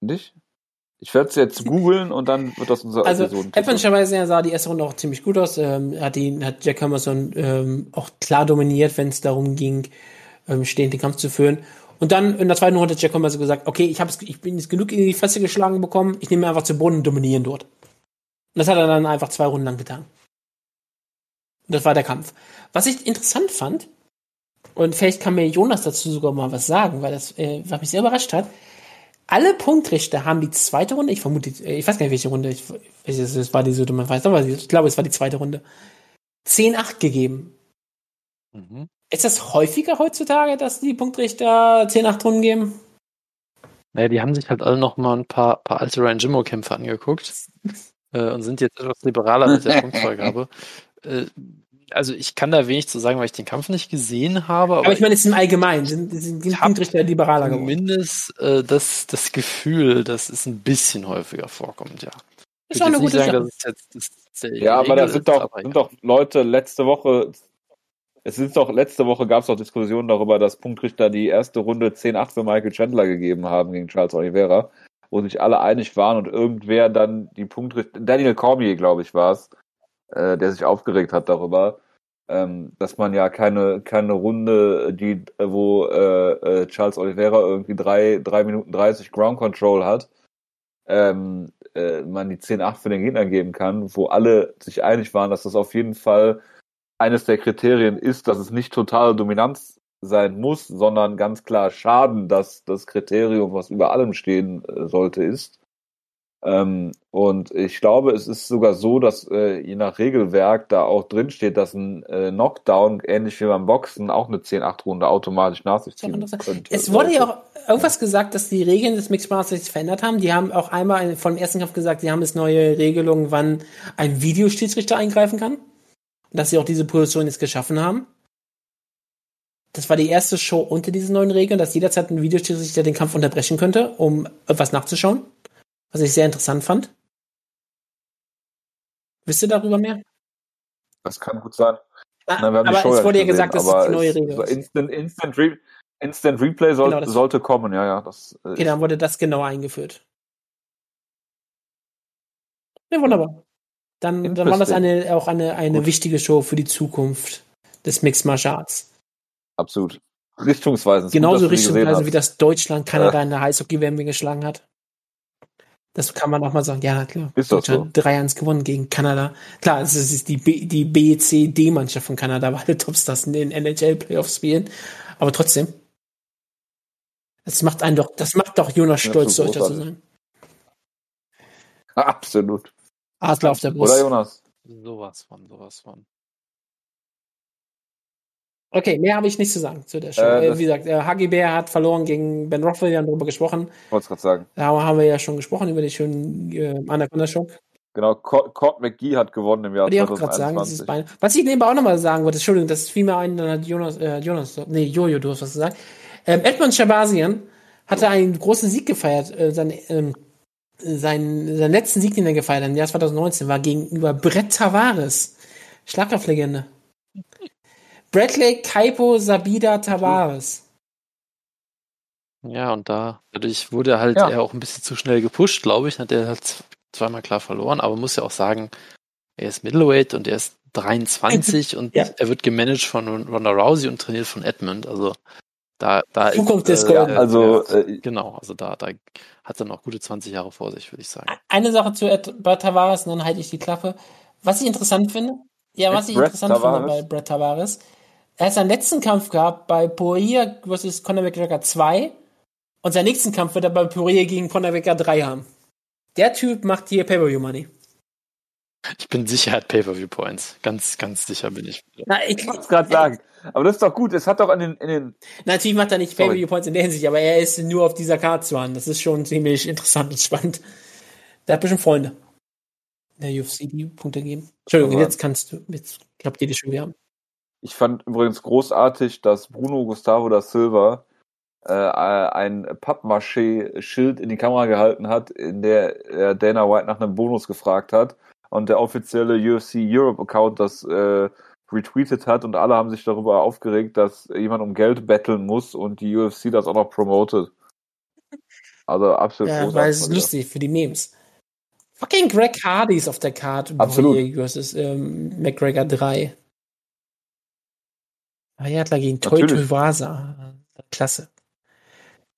Nicht? Ich werde es jetzt googeln und dann wird das unser Also, epischerweise sah die erste Runde auch ziemlich gut aus. Ähm, hat, ihn, hat Jack Emerson ähm, auch klar dominiert, wenn es darum ging, ähm, stehend den Kampf zu führen. Und dann in der zweiten Runde hat Jack Emerson gesagt, okay, ich, hab's, ich bin jetzt genug in die Fresse geschlagen bekommen, ich nehme einfach zu Boden und dominieren dort. Und das hat er dann einfach zwei Runden lang getan. Und das war der Kampf. Was ich interessant fand, und vielleicht kann mir Jonas dazu sogar mal was sagen, weil das äh, was mich sehr überrascht hat, alle Punktrichter haben die zweite Runde, ich vermute, ich weiß gar nicht, welche Runde, ich, es war die so dumme weiß, aber ich glaube, es war die zweite Runde, 10-8 gegeben. Mhm. Ist das häufiger heutzutage, dass die Punktrichter 10-8 Runden geben? Naja, die haben sich halt alle noch mal ein paar, paar alte Ryan Jimmo-Kämpfe angeguckt äh, und sind jetzt etwas liberaler mit der Punktfreigabe. äh, also ich kann da wenig zu sagen, weil ich den Kampf nicht gesehen habe. Aber, aber ich meine, es ist im Allgemeinen, sind, sind die Punktrichter liberaler geworden. Zumindest äh, das, das Gefühl, dass es ein bisschen häufiger vorkommt, ja. Ist auch eine gute sagen, Sache. Jetzt, das das ja, aber da sind doch, sind doch Leute letzte Woche, es ist doch, letzte Woche gab es doch Diskussionen darüber, dass Punktrichter die erste Runde 10-8 für Michael Chandler gegeben haben gegen Charles Oliveira, wo sich alle einig waren und irgendwer dann die Punktrichter, Daniel Cormier, glaube ich, war es, äh, der sich aufgeregt hat darüber, ähm, dass man ja keine, keine Runde, die, wo äh, äh, Charles Oliveira irgendwie drei, drei Minuten 30 Ground Control hat, ähm, äh, man die 10-8 für den Gegner geben kann, wo alle sich einig waren, dass das auf jeden Fall eines der Kriterien ist, dass es nicht totale Dominanz sein muss, sondern ganz klar Schaden, dass das Kriterium, was über allem stehen äh, sollte, ist. Ähm, und ich glaube, es ist sogar so, dass äh, je nach Regelwerk da auch drin steht, dass ein äh, Knockdown, ähnlich wie beim Boxen, auch eine 10-8-Runde automatisch nach sich ziehen könnte. Es wurde ja auch irgendwas gesagt, dass die Regeln des Mixed Masters sich verändert haben. Die haben auch einmal vom ersten Kampf gesagt, sie haben jetzt neue Regelungen, wann ein Videoschiedsrichter eingreifen kann. Und dass sie auch diese Position jetzt geschaffen haben. Das war die erste Show unter diesen neuen Regeln, dass jederzeit ein Videoschiedsrichter den Kampf unterbrechen könnte, um etwas nachzuschauen. Was ich sehr interessant fand. Wisst ihr darüber mehr? Das kann gut sein. Ah, Nein, aber es wurde ja gesagt, dass es die neue Regel ist. Instant, Instant, Re Instant Replay soll, genau, sollte kommen, ja, ja. Das, äh, okay, dann wurde das genau eingeführt. Ja, wunderbar. Dann, dann war das eine, auch eine, eine wichtige Show für die Zukunft des Mixed Martial Arts. Absolut. Richtungsweisend. Genauso richtungsweisend, wie das Deutschland Kanada äh. in der Eishockey-WM geschlagen hat. Das kann man auch mal sagen. Ja, klar. Ist doch so. 3-1 gewonnen gegen Kanada. Klar, es ist die, B, die BCD-Mannschaft von Kanada, weil alle Topstars in den NHL-Playoffs spielen. Aber trotzdem. Das macht einen doch, das macht doch Jonas stolz, Deutscher zu sein. Absolut. Adler auf der Brust. Oder Jonas? Sowas von, sowas von. Okay, mehr habe ich nicht zu sagen zu der Show. Äh, äh Wie gesagt, Hagi Bär hat verloren gegen Ben Rothwell, wir haben darüber gesprochen. Wollte es gerade sagen. Da haben wir ja schon gesprochen über die schönen äh, Anaconda-Show. Genau, Cord McGee hat gewonnen im Jahr 2021. Sagen, Was ich nebenbei auch nochmal sagen wollte, Entschuldigung, das fiel mir ein, dann hat Jonas, äh, Jonas, nee, Jojo, du hast was gesagt. Ähm, Edmund Shabazian hatte einen großen Sieg gefeiert, äh, sein, ähm, sein, seinen letzten Sieg, den er gefeiert hat, im Jahr 2019, war gegenüber Brett Tavares. Schlagkraftlegende. Bradley Kaipo Sabida Tavares. Ja, und da, dadurch wurde halt ja. er auch ein bisschen zu schnell gepusht, glaube ich. Hat er halt zweimal klar verloren, aber muss ja auch sagen, er ist Middleweight und er ist 23 und ja. er wird gemanagt von Ronda Rousey und trainiert von Edmund. Also da, da Zukunft ist, äh, Golden. Also äh, genau, also da, da hat er noch gute 20 Jahre vor sich, würde ich sagen. Eine Sache zu Ed, bei Tavares und dann halte ich die Klappe. Was ich interessant finde, ja, was ich interessant Tavares. finde bei Brett Tavares, er hat seinen letzten Kampf gehabt bei Poirier vs. Conor McGregor 2 und seinen nächsten Kampf wird er bei Poirier gegen Conor McGregor 3 haben. Der Typ macht hier Pay-Per-View-Money. Ich bin sicher, er hat Pay-Per-View-Points. Ganz, ganz sicher bin ich. Na, ich kann es gerade sagen. Aber das ist doch gut. Es hat doch in den, in den. Natürlich macht er nicht Pay-Per-View-Points in der Hinsicht, aber er ist nur auf dieser Karte zu haben. Das ist schon ziemlich interessant und spannend. Der hat bestimmt Freunde. Der UFC die Punkte geben. Entschuldigung, jetzt kannst du, jetzt glaubt ihr die schon, wir haben. Ich fand übrigens großartig, dass Bruno Gustavo da Silva äh, ein Pappmaché-Schild in die Kamera gehalten hat, in der er Dana White nach einem Bonus gefragt hat und der offizielle UFC Europe Account das äh, retweetet hat und alle haben sich darüber aufgeregt, dass jemand um Geld betteln muss und die UFC das auch noch promotet. Also absolut ja, Weil es ist lustig für die Memes. Fucking Greg Hardy ist auf der Karte. Absolut. Versus ähm, McGregor 3. Ayatla gegen Toi Tuivasa. Klasse.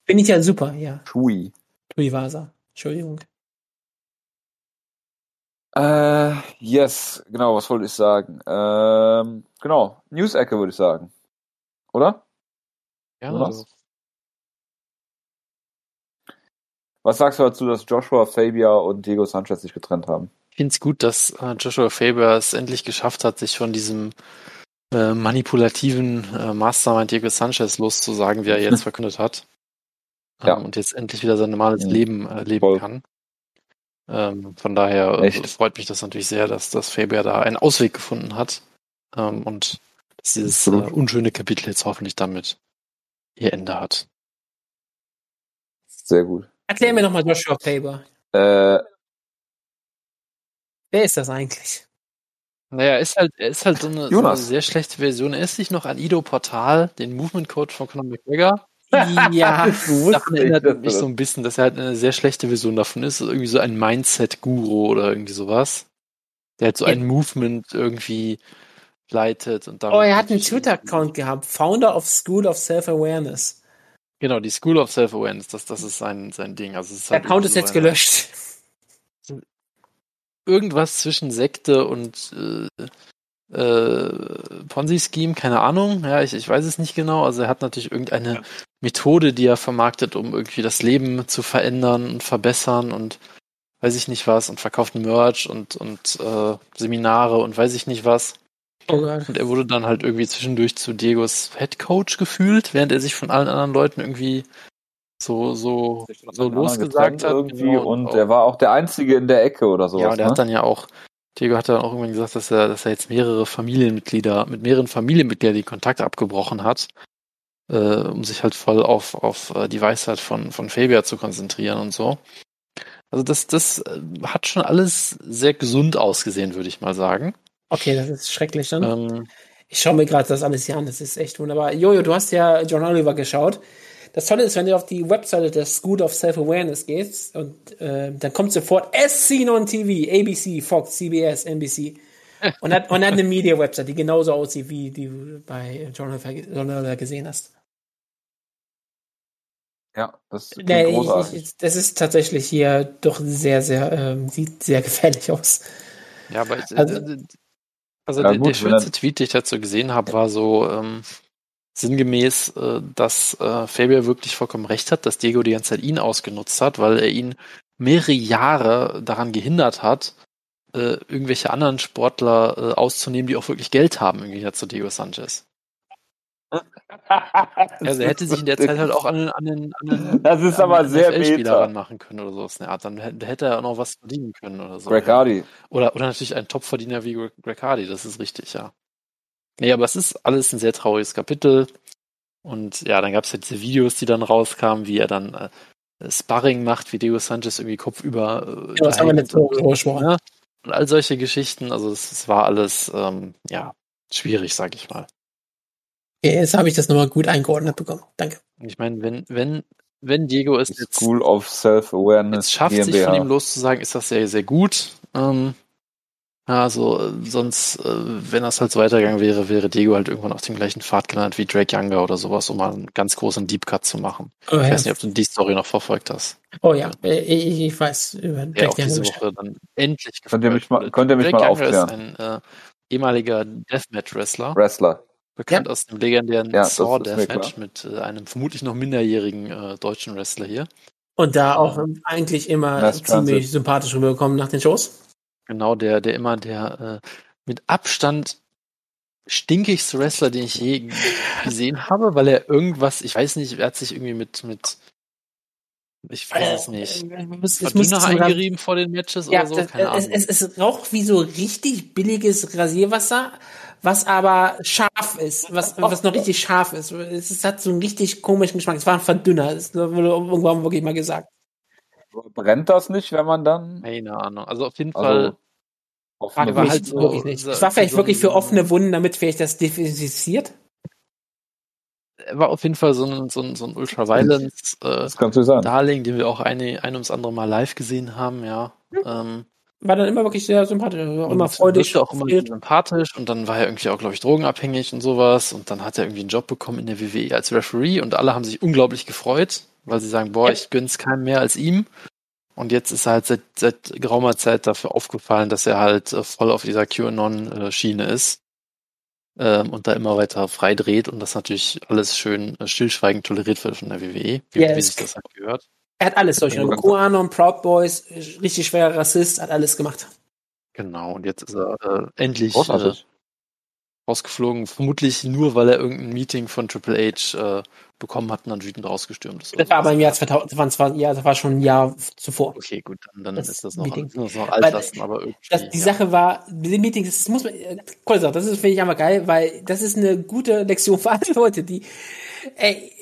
Bin ich ja super, ja. Tui. Tuivasa. Entschuldigung. Äh, yes, genau, was wollte ich sagen? Ähm, genau, News-Ecke würde ich sagen. Oder? Ja, also. Was sagst du dazu, dass Joshua Fabia und Diego Sanchez sich getrennt haben? Ich finde es gut, dass äh, Joshua Fabia es endlich geschafft hat, sich von diesem äh, manipulativen äh, Mastermind Diego Sanchez loszusagen, wie er jetzt verkündet hat. Ähm, ja. und jetzt endlich wieder sein normales ja. Leben äh, leben Voll. kann. Ähm, von daher äh, freut mich das natürlich sehr, dass das Faber da einen Ausweg gefunden hat. Ähm, und dass dieses äh, unschöne Kapitel jetzt hoffentlich damit ihr Ende hat. Sehr gut. Erklär mir nochmal Joshua Faber. Äh, Wer ist das eigentlich? Naja, ist halt, er ist halt so eine, so eine, sehr schlechte Version. Er ist sich noch an Ido Portal, den Movement Code von Conor McGregor. Ja, daran erinnert mich so ein bisschen, dass er halt eine sehr schlechte Version davon ist. Irgendwie so ein Mindset-Guru oder irgendwie sowas. Der halt so ein Movement irgendwie leitet und Oh, er hat einen Twitter-Account gehabt. Founder of School of Self-Awareness. Genau, die School of Self-Awareness, das, das ist sein, sein Ding. Also es ist halt Der Account ist so jetzt eine, gelöscht irgendwas zwischen Sekte und äh, äh, Ponzi-Scheme, keine Ahnung. Ja, ich, ich weiß es nicht genau. Also er hat natürlich irgendeine ja. Methode, die er vermarktet, um irgendwie das Leben zu verändern und verbessern und weiß ich nicht was und verkauften Merch und, und äh, Seminare und weiß ich nicht was. Oh. Und er wurde dann halt irgendwie zwischendurch zu Diegos Head Coach gefühlt, während er sich von allen anderen Leuten irgendwie so, so, so losgesagt hat. irgendwie genau, und er war auch der Einzige in der Ecke oder sowas. ja, und er ne? hat dann ja auch, Diego hat dann auch irgendwann gesagt, dass er, dass er jetzt mehrere Familienmitglieder, mit mehreren Familienmitgliedern die Kontakte abgebrochen hat, äh, um sich halt voll auf, auf äh, die Weisheit von, von Fabian zu konzentrieren und so. Also das, das äh, hat schon alles sehr gesund ausgesehen, würde ich mal sagen. Okay, das ist schrecklich dann. Ähm, Ich schaue mir gerade das alles hier an, das ist echt wunderbar. Jojo, du hast ja John Oliver geschaut. Das Tolle ist, wenn du auf die Webseite der School of Self-Awareness gehst und äh, dann kommt sofort As Seen on TV, ABC, Fox, CBS, NBC. Und hat, und hat eine Media-Website, die genauso aussieht, wie die du bei John Oliver gesehen hast. Ja, das Nee, ich, großartig. ich, das ist tatsächlich hier doch sehr, sehr, ähm, sieht sehr gefährlich aus. Ja, aber also, Also- also, Ja, der, gut, der schönste Tweet, den ich dazu gesehen habe, war so ähm, sinngemäß, äh, dass äh, Fabian wirklich vollkommen recht hat, dass Diego die ganze Zeit ihn ausgenutzt hat, weil er ihn mehrere Jahre daran gehindert hat, äh, irgendwelche anderen Sportler äh, auszunehmen, die auch wirklich Geld haben, irgendwie zu Diego Sanchez. Also er hätte sich in der Zeit halt auch an den, an den, an den Das ist an aber den sehr NFL-Spieler meta. ranmachen können oder sowas. in der Art. Dann hätte er auch noch was verdienen können oder so. Greg Hardy. Oder, oder natürlich ein Topverdiener wie Greg Hardy, das ist richtig, ja. Nee, aber es ist alles ein sehr trauriges Kapitel. Und ja, dann gab es ja diese Videos, die dann rauskamen, wie er dann äh, Sparring macht, wie Diego Sanchez irgendwie kopfüber äh, Ja, das haben wir letzte Woche ja, und all solche Geschichten. Also es, es war alles, ähm, ja, schwierig, sag ich mal. Okay, jetzt habe ich das nochmal gut eingeordnet bekommen. Danke. Ich meine, wenn, wenn, wenn Diego es jetzt, School of Self-Awareness jetzt schafft, sich GmbH. von ihm loszusagen, ist das sehr, sehr gut. Ähm, also äh, sonst, äh, wenn das halt so weitergegangen wäre, wäre Diego halt irgendwann auf dem gleichen Pfad gelandet wie Drake Younger oder sowas, um mal einen ganz großen Deep Cut zu machen. Oh Ich ja, weiß nicht, ob du die Story noch verfolgt hast. oh, ja. Äh, ich, ich weiß über auch diese Daniels. Woche dann endlich Könnt ihr mich mal- könnt ihr mich Drake mal Younger aufklären? ist ein äh, ehemaliger Deathmatch-Wrestler. Wrestler. bekannt aus dem legendären Ja, Saw Deathmatch mit äh, einem vermutlich noch minderjährigen äh, deutschen Wrestler hier. Und da auch eigentlich immer Last ziemlich Transit. sympathisch rübergekommen nach den Shows. Genau, der, der immer der äh, mit Abstand stinkigste Wrestler, den ich je gesehen habe, weil er irgendwas, ich weiß nicht, er hat sich irgendwie mit, mit ich weiß es nicht. Äh, Es, es muss Verdünner zum Ras- eingerieben vor den Matches ja, oder so, das, keine es, Ahnung. es, es raucht wie so richtig billiges Rasierwasser, was aber scharf ist, was, was noch richtig scharf ist. Es, ist- hat so einen richtig komischen Geschmack. Es war ein Verdünner, das wurde irgendwann wirklich mal gesagt. Brennt das nicht, wenn man dann keine Ahnung. Also auf jeden Also, Fall, offene Frag war halt so- wirklich nicht. Es war vielleicht so wirklich für offene Wunden, damit vielleicht das desinfiziert. er war auf jeden Fall so ein, so ein, so ein Ultraviolence äh, den wir auch eine, ein ums andere Mal live gesehen haben, ja. Ähm, War dann immer wirklich sehr sympathisch, also und immer freudig. auch immer sympathisch und dann war er irgendwie auch, glaube ich, drogenabhängig und sowas und dann hat er irgendwie einen Job bekommen in der WWE als Referee und alle haben sich unglaublich gefreut, weil sie sagen, boah, ich gönn's keinem mehr als ihm. Und jetzt ist er halt seit, seit geraumer Zeit dafür aufgefallen, dass er halt äh, voll auf dieser QAnon-Schiene ist ähm, und da immer weiter frei dreht und das natürlich alles schön äh, stillschweigend toleriert wird von der WWE, wie, Ja, wie es- sich das halt gehört. Er hat alles ganz- QAnon, Proud Boys, richtig schwerer Rassist, hat alles gemacht. Genau, und jetzt ist er äh, endlich äh. Rausgeflogen, vermutlich nur, weil er irgendein Meeting von Triple H äh, bekommen hat und dann wütend rausgestürmt ist. Das war aber im Jahr 2000, das war, zwar- ja, das war schon ein Jahr zuvor. Okay, gut, dann, dann Das ist das noch, Meeting. das noch altlasten, aber irgendwie. Das, die ja. Sache war, die Meetings, das muss man, äh, Sache, das ist, finde ich einfach geil, weil das ist eine gute Lektion für alle Leute, die, ey,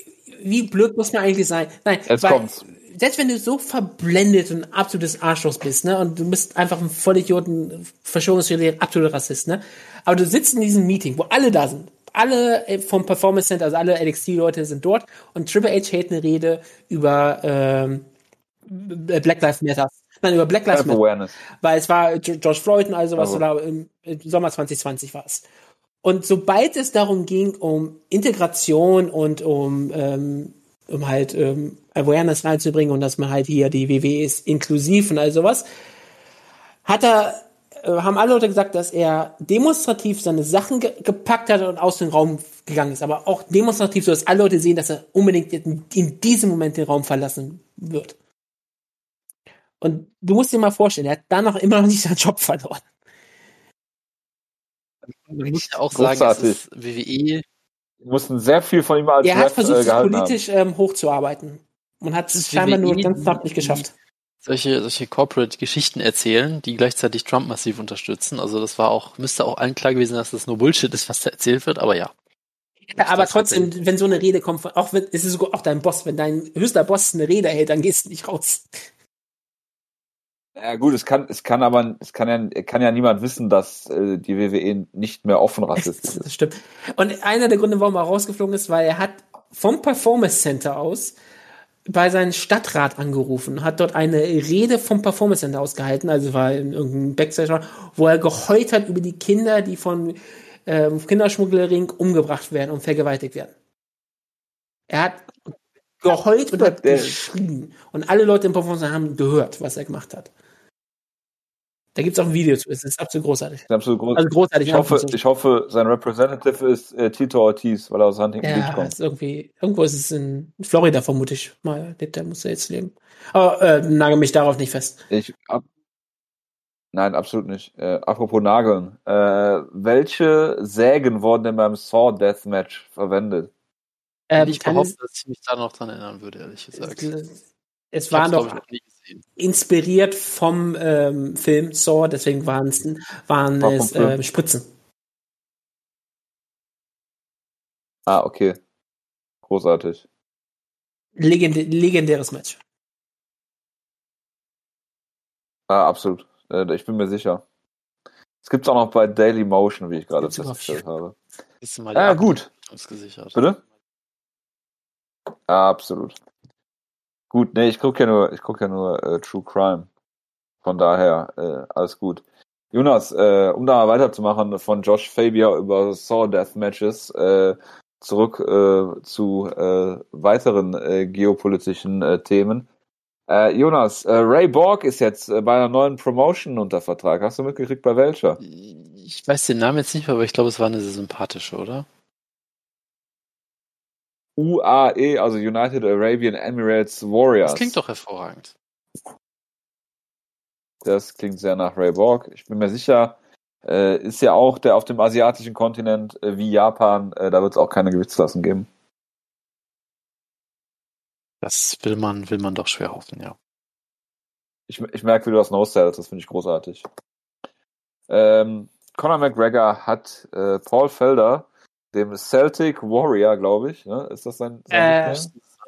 wie blöd muss man eigentlich sein? Nein, Jetzt weil, kommt's. selbst wenn du so verblendet und absolutes Arschloch bist, ne, und du bist einfach ein Vollidioten, Verschwörungstheorie, absoluter Rassist, ne, aber du sitzt in diesem Meeting, wo alle da sind, alle äh, vom Performance Center, also alle NXT-Leute sind dort und Triple H hält eine Rede über ähm, Black Lives Matter. Nein, über Black Lives Matter weil es war Ge- George Floyd und all sowas, Also. oder im, Sommer 2020 war es. Und sobald es darum ging, um Integration und um, ähm, um halt ähm, Awareness reinzubringen und dass man halt hier die WWE ist inklusiv und all sowas, hat er, haben alle Leute gesagt, dass er demonstrativ seine Sachen ge gepackt hat und aus dem Raum gegangen ist, aber auch demonstrativ, so dass alle Leute sehen, dass er unbedingt in, diesem Moment den Raum verlassen wird. Und du musst dir mal vorstellen, er hat dann noch immer noch nicht seinen Job verloren. Man muss ja auch sagen, es ist WWE. Die mussten sehr viel von ihm als Er hat Ref, versucht, äh, sich politisch ähm, hochzuarbeiten. Und hat es scheinbar nur WWE, ganz knapp nicht geschafft. Solche, solche Corporate-Geschichten erzählen, die gleichzeitig Trump massiv unterstützen. Also das war auch, müsste auch allen klar gewesen, dass das nur Bullshit ist, was da erzählt wird, aber ja. Ja, aber trotzdem, wenn so eine Rede kommt, von, auch wenn, es ist sogar auch dein Boss, wenn dein höchster Boss eine Rede hält, dann gehst du nicht raus. Ja gut, es kann, es kann aber, es kann ja, kann ja niemand wissen, dass äh, die WWE nicht mehr offen rassistisch ist. Das stimmt. Und einer der Gründe, warum er rausgeflogen ist, weil er hat vom Performance Center aus bei seinem Stadtrat angerufen, hat dort eine Rede vom Performance Center ausgehalten, also war in irgendeinem Backstage, wo er geheult hat über die Kinder, die von ähm, Kinderschmugglerring umgebracht werden und vergewaltigt werden. Er hat geheult und hat geschrien. Und alle Leute im Performance Center haben gehört, was er gemacht hat. Da gibt's auch ein Video zu, es ist absolut großartig. Ich, absolut groß. Also großartig. ich, hoffe, ich hoffe, sein Representative ist äh, Tito Ortiz, weil er aus Huntington Beach Ja, kommt. ist irgendwie, irgendwo ist es in Florida vermutlich mal, lebt der muss er jetzt leben. Aber äh, nagel mich darauf nicht fest. Ich, ab, nein, absolut nicht. Äh, apropos Nageln. Äh, welche Sägen wurden denn beim Saw Deathmatch verwendet? Ähm, ich kann- behaupte, dass ich mich da noch dran erinnern würde, ehrlich gesagt. es Ich war hab's, glaub doch ich. Inspiriert vom ähm, Film Saw, deswegen waren es waren War es äh, Spritzen. Ah, okay. Großartig. Legend legendäres Match. Ah, absolut. Äh, ich bin mir sicher. Es gibt's auch noch bei Daily Motion, wie ich gerade festgestellt habe. Ist mal Ja, die gut. Ins gesichert. Bitte? Ah, absolut. Gut, nee, ich gucke ja nur, ich gucke ja nur äh, True Crime. Von daher, äh, alles gut. Jonas, äh, um da mal weiterzumachen von Josh Fabia über Saw Death Matches, äh, zurück äh, zu äh, weiteren äh, geopolitischen äh, Themen. Äh, Jonas, äh, Ray Borg ist jetzt äh, bei einer neuen Promotion unter Vertrag. Hast du mitgekriegt, bei welcher? Ich weiß den Namen jetzt nicht mehr, aber ich glaube, es war eine sehr sympathische, oder? UAE, also United Arabian Emirates Warriors. Das klingt doch hervorragend. Das klingt sehr nach Ray Borg. Ich bin mir sicher, äh, ist ja auch der auf dem asiatischen Kontinent äh, wie Japan, äh, da wird es auch keine Gewichtsklassen geben. Das will man, will man doch schwer hoffen, ja. Ich, ich merke, wie du das no-sellst, das finde ich großartig. Ähm, Conor McGregor hat äh, Paul Felder, dem Celtic Warrior, glaube ich, ne? ist das sein, sein Äh?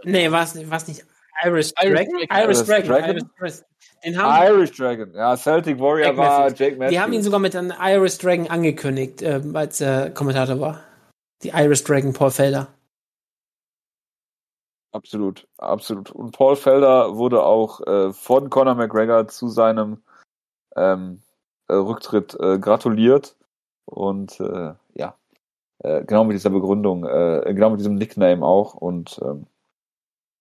Nee, war es nicht, war's nicht Irish Irish Dragon? Dragon. Irish Dragon. Dragon? Irish Dragon. Den haben, Irish Dragon. Ja, Celtic Warrior Jake war Matthews. Jake Matthews. die haben ihn sogar mit einem Irish Dragon angekündigt, ähm, als er Kommentator war. Die Irish Dragon Paul Felder. Absolut, absolut. Und Paul Felder wurde auch äh, von Conor McGregor zu seinem ähm, äh, Rücktritt äh, gratuliert. Und äh, genau mit dieser Begründung, äh, genau mit diesem Nickname auch. Und ähm,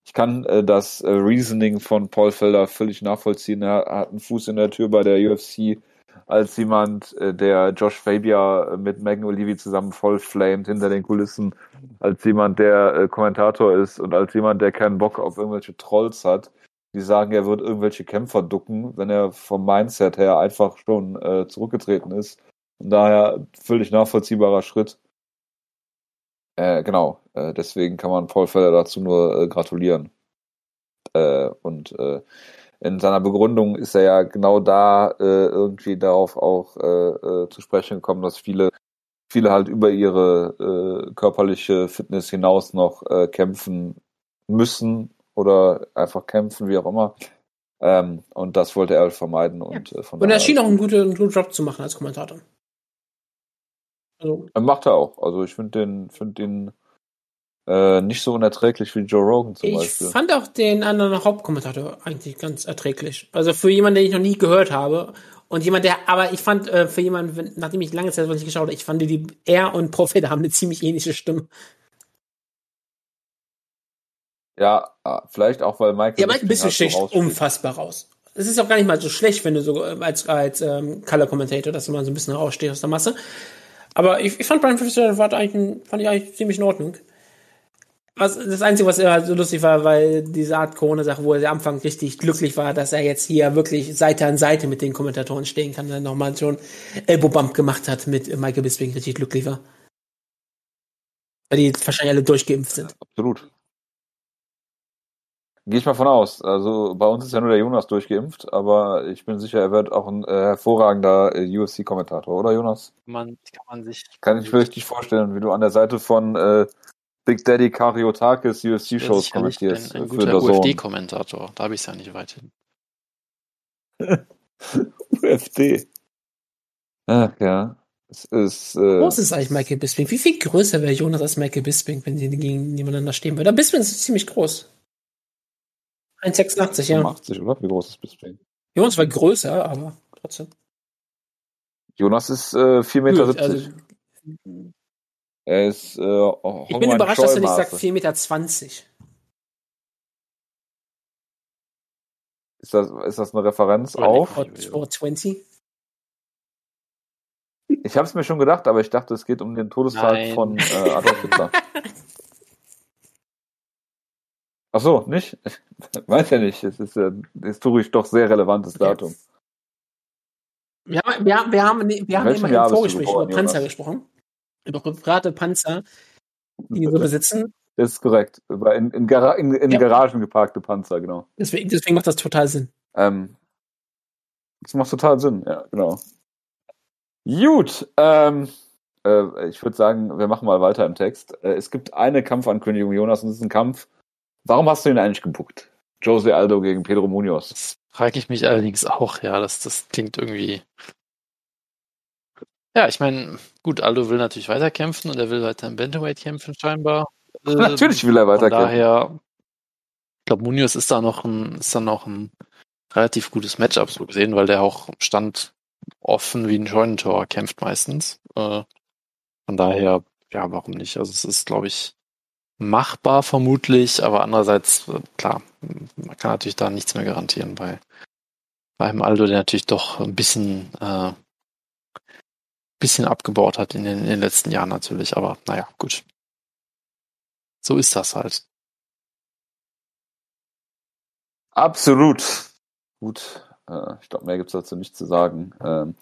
ich kann äh, das äh, Reasoning von Paul Felder völlig nachvollziehen. Er hat einen Fuß in der Tür bei der UFC als jemand, äh, der Josh Fabia äh, mit Megan O'Leary zusammen voll flamed hinter den Kulissen, als jemand, der äh, Kommentator ist und als jemand, der keinen Bock auf irgendwelche Trolls hat, die sagen, er wird irgendwelche Kämpfer ducken, wenn er vom Mindset her einfach schon äh, zurückgetreten ist. Von daher völlig nachvollziehbarer Schritt. Äh, genau, äh, deswegen kann man Paul Feller dazu nur äh, gratulieren. Äh, und äh, in seiner Begründung ist er ja genau da äh, irgendwie darauf auch zu sprechen gekommen, dass viele viele halt über ihre körperliche Fitness hinaus noch kämpfen müssen oder einfach kämpfen, wie auch immer. Ähm, und das wollte er halt vermeiden und äh, von Und er schien auch einen guten, einen guten Job zu machen als Kommentator. Also, Macht er auch. Also ich finde den, finde den äh, nicht so unerträglich wie Joe Rogan zum ich Beispiel. fand auch den anderen Hauptkommentator eigentlich ganz erträglich. Also für jemanden, den ich noch nie gehört habe. Und jemand, der, aber ich fand, äh, für jemanden, wenn, nachdem ich lange Zeit nicht geschaut habe, ich fand die, er und Prophet haben eine ziemlich ähnliche Stimme. Ja, ah, vielleicht auch, weil Michael Ja, ein Bisping bisschen halt so unfassbar raus. Es ist auch gar nicht mal so schlecht, wenn du so äh, als, als ähm, Color Commentator, dass du mal so ein bisschen rausstehst aus der Masse. Aber ich, ich fand Brian Fitzgerald war eigentlich, ein- fand ich eigentlich ziemlich in Ordnung. was, das Einzige, was immer so lustig war, weil diese Art Corona-Sache, wo er am Anfang richtig glücklich war, dass er jetzt hier wirklich Seite an Seite mit den Kommentatoren stehen kann, dann nochmal schon Elbow-Bump gemacht hat mit Michael Bisping, richtig glücklich war. Weil die wahrscheinlich alle durchgeimpft sind. Absolut. Gehe ich mal von aus. Also bei uns ist ja nur der Jonas durchgeimpft, aber ich bin sicher, er wird auch ein äh, hervorragender äh, UFC-Kommentator, oder Jonas? Man, kann man sich. Kann ich mir richtig vorstellen, wie du an der Seite von äh, Big Daddy Kariotakis UFC-Shows kommentierst. Ein, ein für guter. UFD-Kommentator. Da habe ich es ja nicht weit hin. UFD. Ach ja. Es ist. Wie Äh, groß ist eigentlich Michael Bisping? Wie viel größer wäre Jonas als Michael Bisping, wenn die gegen nebeneinander stehen würden? Aber Bisping ist ziemlich groß. 1,86, ja. 85, oder? Wie groß ist Bisping? Jonas war größer, aber trotzdem. Jonas ist äh, 4,70 Meter. Also, er ist. Äh, ich bin überrascht, dass du nicht sagst 4,20 Meter. Ist das, ist das eine Referenz Oder auf? or 20? Ich habe es mir schon gedacht, aber ich dachte, es geht um den Todestag Nein. von äh, Adolf Hitler. Ach so, nicht? Weiß ja nicht. Es ist ja historisch doch sehr relevantes. Datum. Wir haben, wir haben, wir haben, wir haben immer im Vorgespräch über Panzer gesprochen. Über private Panzer, die so besitzen. Das ist korrekt. Über in, in, Gara in, in Ja. Garagen geparkte Panzer, genau. Deswegen, deswegen macht das total Sinn. Ähm, das macht total Sinn, ja, genau. Gut, ähm, äh, ich würde sagen, wir machen mal weiter im Text. Äh, es gibt eine Kampfankündigung, Jonas, und es ist ein Kampf. Warum hast du ihn eigentlich gebuckt? Jose Aldo gegen Pedro Munoz. Das frage ich mich allerdings auch, ja, das, das klingt irgendwie. Ja, ich meine, gut, Aldo will natürlich weiterkämpfen und er will weiter im Bantamweight kämpfen, scheinbar. Ähm, Natürlich will er Von weiterkämpfen. daher, ich glaube, Munoz ist da noch ein, ist da noch ein relativ gutes Matchup so gesehen, weil der auch stand offen wie ein Scheunentor kämpft meistens. Äh, von daher, ja, warum nicht? Also es ist, glaube ich, machbar vermutlich, aber andererseits, äh, klar, man kann natürlich da nichts mehr garantieren bei, beim Aldo, der natürlich doch ein bisschen, äh, bisschen abgebaut hat in den, in den letzten Jahren natürlich, aber naja, gut. So ist das halt. Absolut. Gut. Äh, ich glaube, mehr gibt's dazu nicht zu sagen. Ähm,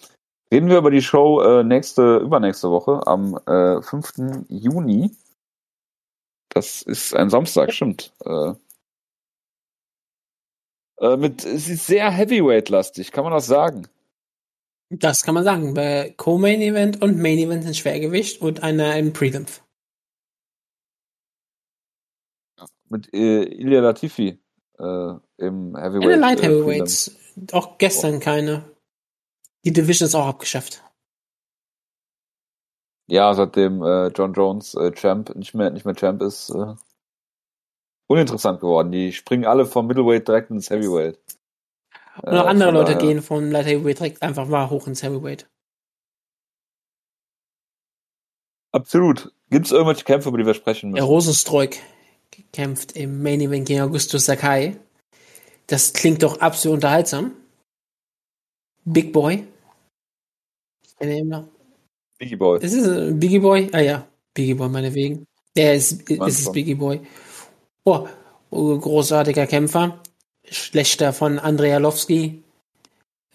reden wir über die Show äh, nächste, übernächste Woche am äh, 5. Juni. Das ist ein Samstag, stimmt. Äh, äh, mit, es ist sehr Heavyweight-lastig, kann man das sagen? Das kann man sagen. Bei Co-Main Event und Main Event in Schwergewicht und einer im Prelims. Mit äh, Ilya Latifi äh, im Heavyweight. In den Light äh. Heavyweights. Auch gestern keine. Die Division ist auch abgeschafft. Ja, seitdem äh, John Jones äh, Champ nicht mehr nicht mehr Champ ist, äh, uninteressant geworden. Die springen alle vom Middleweight direkt ins Heavyweight. Und auch andere von Leute daher- gehen vom Light Heavyweight direkt einfach mal hoch ins Heavyweight. Absolut. Gibt es irgendwelche Kämpfe, über die wir sprechen Der müssen? Rosenstreuk kämpft im Main Event gegen Augustus Sakai. Das klingt doch absolut unterhaltsam. Big Boy. Ich kenne ihn noch. Biggie Boy. Ist es ein Biggie Boy? Ah ja, Biggie Boy meinetwegen. Der ist, ist es. Biggie Boy. Oh, oh, großartiger Kämpfer. Schlechter von Andrei Arlovski.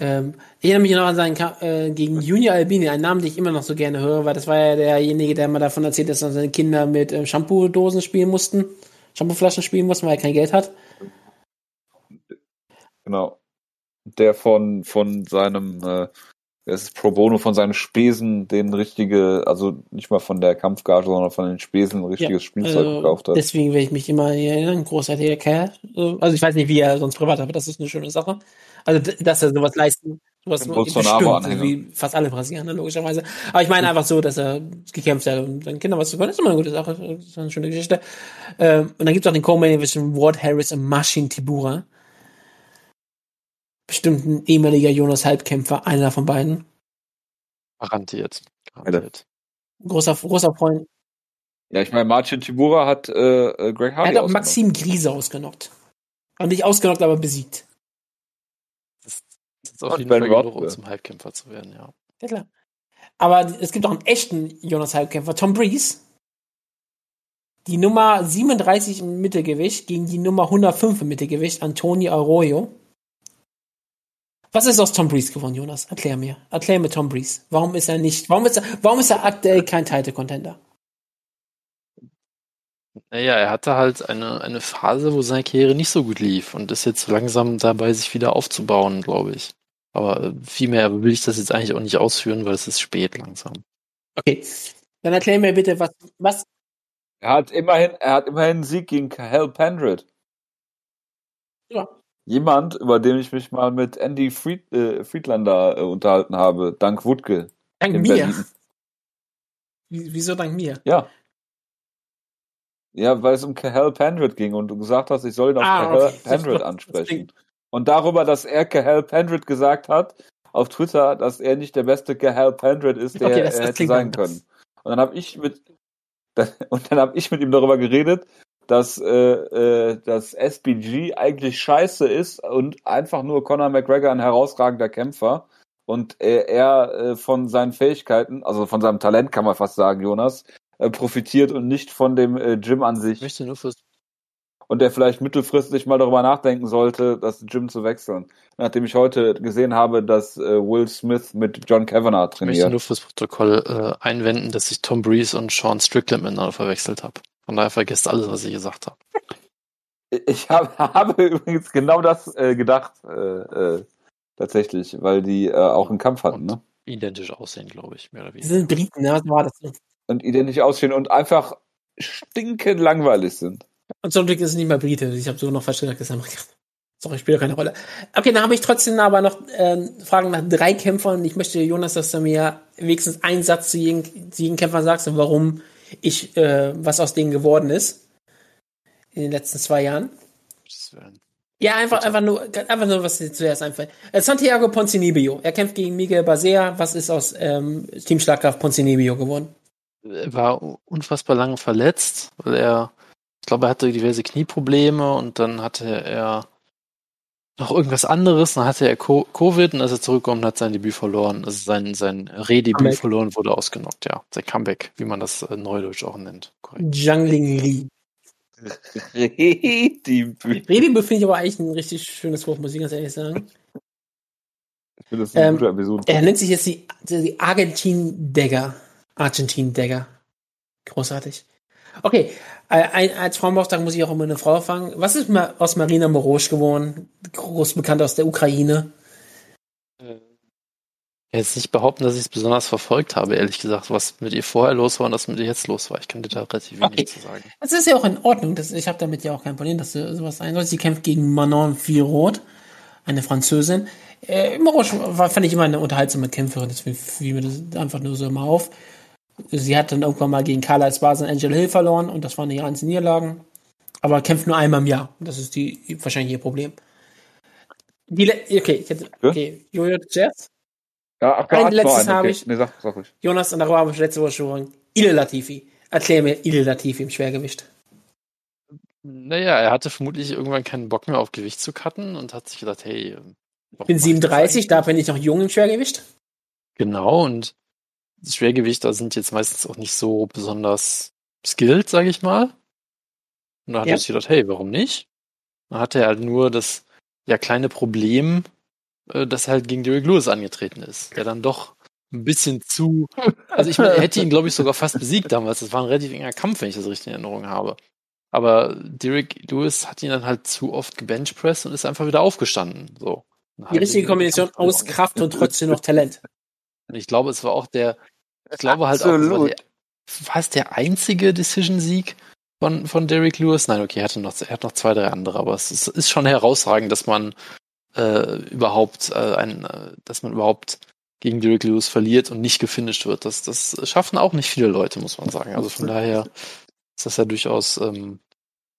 Ähm, ich erinnere mich noch an seinen Kampf äh, gegen Junior Albini, einen Namen, den ich immer noch so gerne höre, weil das war ja derjenige, der mal davon erzählt, dass seine Kinder mit ähm, Shampoo-Dosen spielen mussten, Shampooflaschen spielen mussten, weil er kein Geld hat. Genau. Der von, von seinem, äh, es ist Pro Bono von seinen Spesen den richtige, also nicht mal von der Kampfgage, sondern von den Spesen ein richtiges Spielzeug Also, gekauft hat. Deswegen will ich mich immer erinnern, großartiger Kerl. So, Also ich weiß nicht, wie er sonst privat, aber das ist eine schöne Sache. Also dass er sowas leisten, sowas Bolsonaro-Anhänger. wie fast alle Brasilianer logischerweise. Aber ich meine einfach so, dass er gekämpft hat und seinen Kindern was zu gönnen, ist immer eine gute Sache, das ist eine schöne Geschichte. Ähm, und dann gibt es auch den Co-Main zwischen Ward Harris und Mashin Tibura. Bestimmt ein ehemaliger Jonas Halbkämpfer, einer von beiden. Garantiert. Garantiert. Großer, großer Freund. Ja, ich meine, Marcin Tibura hat äh, äh, Greg Er Hardy hat auch. Maxim Griese ausgenockt. Und nicht ausgenockt, aber besiegt. Das ist auf Und jeden Fall genug, um zum Halbkämpfer zu werden, ja. Ja, klar. Aber es gibt auch einen echten Jonas Halbkämpfer, Tom Breeze. die Nummer 37 im Mittelgewicht gegen die Nummer 105 im Mittelgewicht, Antonio Arroyo. Was ist aus Tom Breeze geworden, Jonas? Erklär mir. Erklär mir Tom Breeze. Warum ist er nicht, warum ist er, warum ist er aktuell kein Title-Contender? Naja, er hatte halt eine, eine Phase, wo seine Karriere nicht so gut lief und ist jetzt langsam dabei, sich wieder aufzubauen, glaube ich. Aber äh, viel mehr will ich das jetzt eigentlich auch nicht ausführen, weil es ist spät langsam. Okay. Dann erklär mir bitte, was, was, Er hat immerhin, er hat immerhin einen Sieg gegen Hal Pendred. ja, Jemand, über den ich mich mal mit Andy Fried, äh, Friedlander äh, unterhalten habe, dank Wutke dank in mir. Berlin. Wie- Wieso dank mir? Ja. Ja, weil es um Cahal Pendred ging und du gesagt hast, ich soll ihn auf Ah, Cahal okay. Pendred ansprechen. Und darüber, dass er Cahal Pendred gesagt hat auf Twitter, dass er nicht der beste Cahal Pendred ist, der Okay, das- er das hätte sein können. Und dann habe ich mit und dann habe ich mit ihm darüber geredet, dass äh, äh, das SBG eigentlich scheiße ist und einfach nur Conor McGregor ein herausragender Kämpfer und äh, er äh, von seinen Fähigkeiten, also von seinem Talent kann man fast sagen, Jonas, äh, profitiert und nicht von dem äh, Gym an Ich sich möchte nur fürs und der vielleicht mittelfristig mal darüber nachdenken sollte, das Gym zu wechseln. Nachdem ich heute gesehen habe, dass äh, Will Smith mit John Kavanagh Ich möchte trainiert. nur fürs Protokoll äh, einwenden, dass ich Tom Breeze und Sean Strickland miteinander verwechselt habe. Von daher vergesst alles, was ich gesagt habe. Ich habe, habe übrigens genau das äh, gedacht, äh, äh, tatsächlich, weil die äh, auch einen Kampf hatten, ne? Identisch aussehen, glaube ich, mehr oder Die weniger. sind Briten, ne? Was war das? Und identisch aussehen und einfach stinkend langweilig sind. Und zum Glück ist es nicht mal Brite. Ich habe sogar noch falsch gesagt, das ist Amerikaner. Sorry, spielt keine Rolle. Okay, dann habe ich trotzdem aber noch äh, Fragen nach drei Kämpfern. Ich möchte, Jonas, dass du mir wenigstens einen Satz zu jedem, zu jedem Kämpfer sagst und warum ich, äh, was aus denen geworden ist. In den letzten zwei Jahren. Ja, einfach, einfach nur, einfach nur, was dir zuerst einfällt. Äh, Santiago Ponzinibbio. Er kämpft gegen Miguel Basea. Was ist aus ähm, Team Schlagkraft Ponzinibbio geworden? Er war unfassbar lange verletzt, weil er, ich glaube, er hatte diverse Knieprobleme und dann hatte er noch irgendwas anderes, dann hatte er Co- Covid und als er zurückkommt, hat sein Debüt verloren, also sein, sein Redebüt verloren, wurde ausgenockt, ja. Sein Comeback, wie man das äh, neudeutsch auch nennt. Korrekt. Zhang Ling Li. Die Redebüt finde ich aber eigentlich ein richtig schönes Wort, muss ich ganz ehrlich sagen. Ich finde das eine Ähm, gute Episode. Er nennt sich jetzt die, die Argentin Dagger. Argentin Dagger. Großartig. Okay, äh, ein, als Frauenbauchtag muss ich auch immer eine Frau fangen. Was ist aus Marina Morosch geworden? Groß bekannt aus der Ukraine. Jetzt nicht behaupten, dass ich es besonders verfolgt habe, ehrlich gesagt, was mit ihr vorher los war und was mit ihr jetzt los war. Ich kann dir da relativ wenig Okay. zu sagen. Das ist ja auch in Ordnung. Das, ich habe damit ja auch kein Problem, dass du sowas sein sollst. Sie kämpft gegen Manon Firot, eine Französin. Äh, Morosch war, fand ich immer eine unterhaltsame Kämpferin. Fiel fiel mir das einfach nur so immer auf. Sie hat dann irgendwann mal gegen Carla Esparza und Angela Hill verloren und das waren ihre einzigen Niederlagen. Aber kämpft nur einmal im Jahr. Das ist die wahrscheinlich ihr Problem. Die okay, ich hätte, okay, Jojo Jazz, Ja, ach, ein letztes habe okay. ich. Nee, sag, sag ruhig. Jonas und darüber habe ich letzte Woche schon. Ile Latifi. Erklär mir Ile Latifi im Schwergewicht. Naja, er hatte vermutlich irgendwann keinen Bock mehr auf Gewicht zu cutten und hat sich gedacht, hey, Ich bin mach ich das 37, eigentlich? da bin ich noch jung im Schwergewicht. Genau, und die Schwergewichter sind jetzt meistens auch nicht so besonders skilled, sage ich mal. Und da hat Ja. er sich gedacht, hey, warum nicht? Dann hatte er halt nur das ja kleine Problem, äh, dass er halt gegen Derrick Lewis angetreten ist, der dann doch ein bisschen zu. Also ich meine, er hätte ihn, glaube ich, sogar fast besiegt damals. Das war ein relativ enger Kampf, wenn ich das richtig in Erinnerung habe. Aber Derrick Lewis hat ihn dann halt zu oft gebenchpressed und ist einfach wieder aufgestanden. So. Die richtige Kombination aus Kraft und trotzdem noch Talent. Und ich glaube, es war auch der, ich glaube halt auch, es war Absolut. der, fast der einzige Decision-Sieg von, von Derrick Lewis. Nein, okay, er hatte noch, er hat noch zwei, drei andere, aber es ist, ist schon herausragend, dass man äh, überhaupt äh, ein, äh, dass man überhaupt gegen Derrick Lewis verliert und nicht gefinisht wird. Das, das schaffen auch nicht viele Leute, muss man sagen. Also von daher ist das ja durchaus ähm,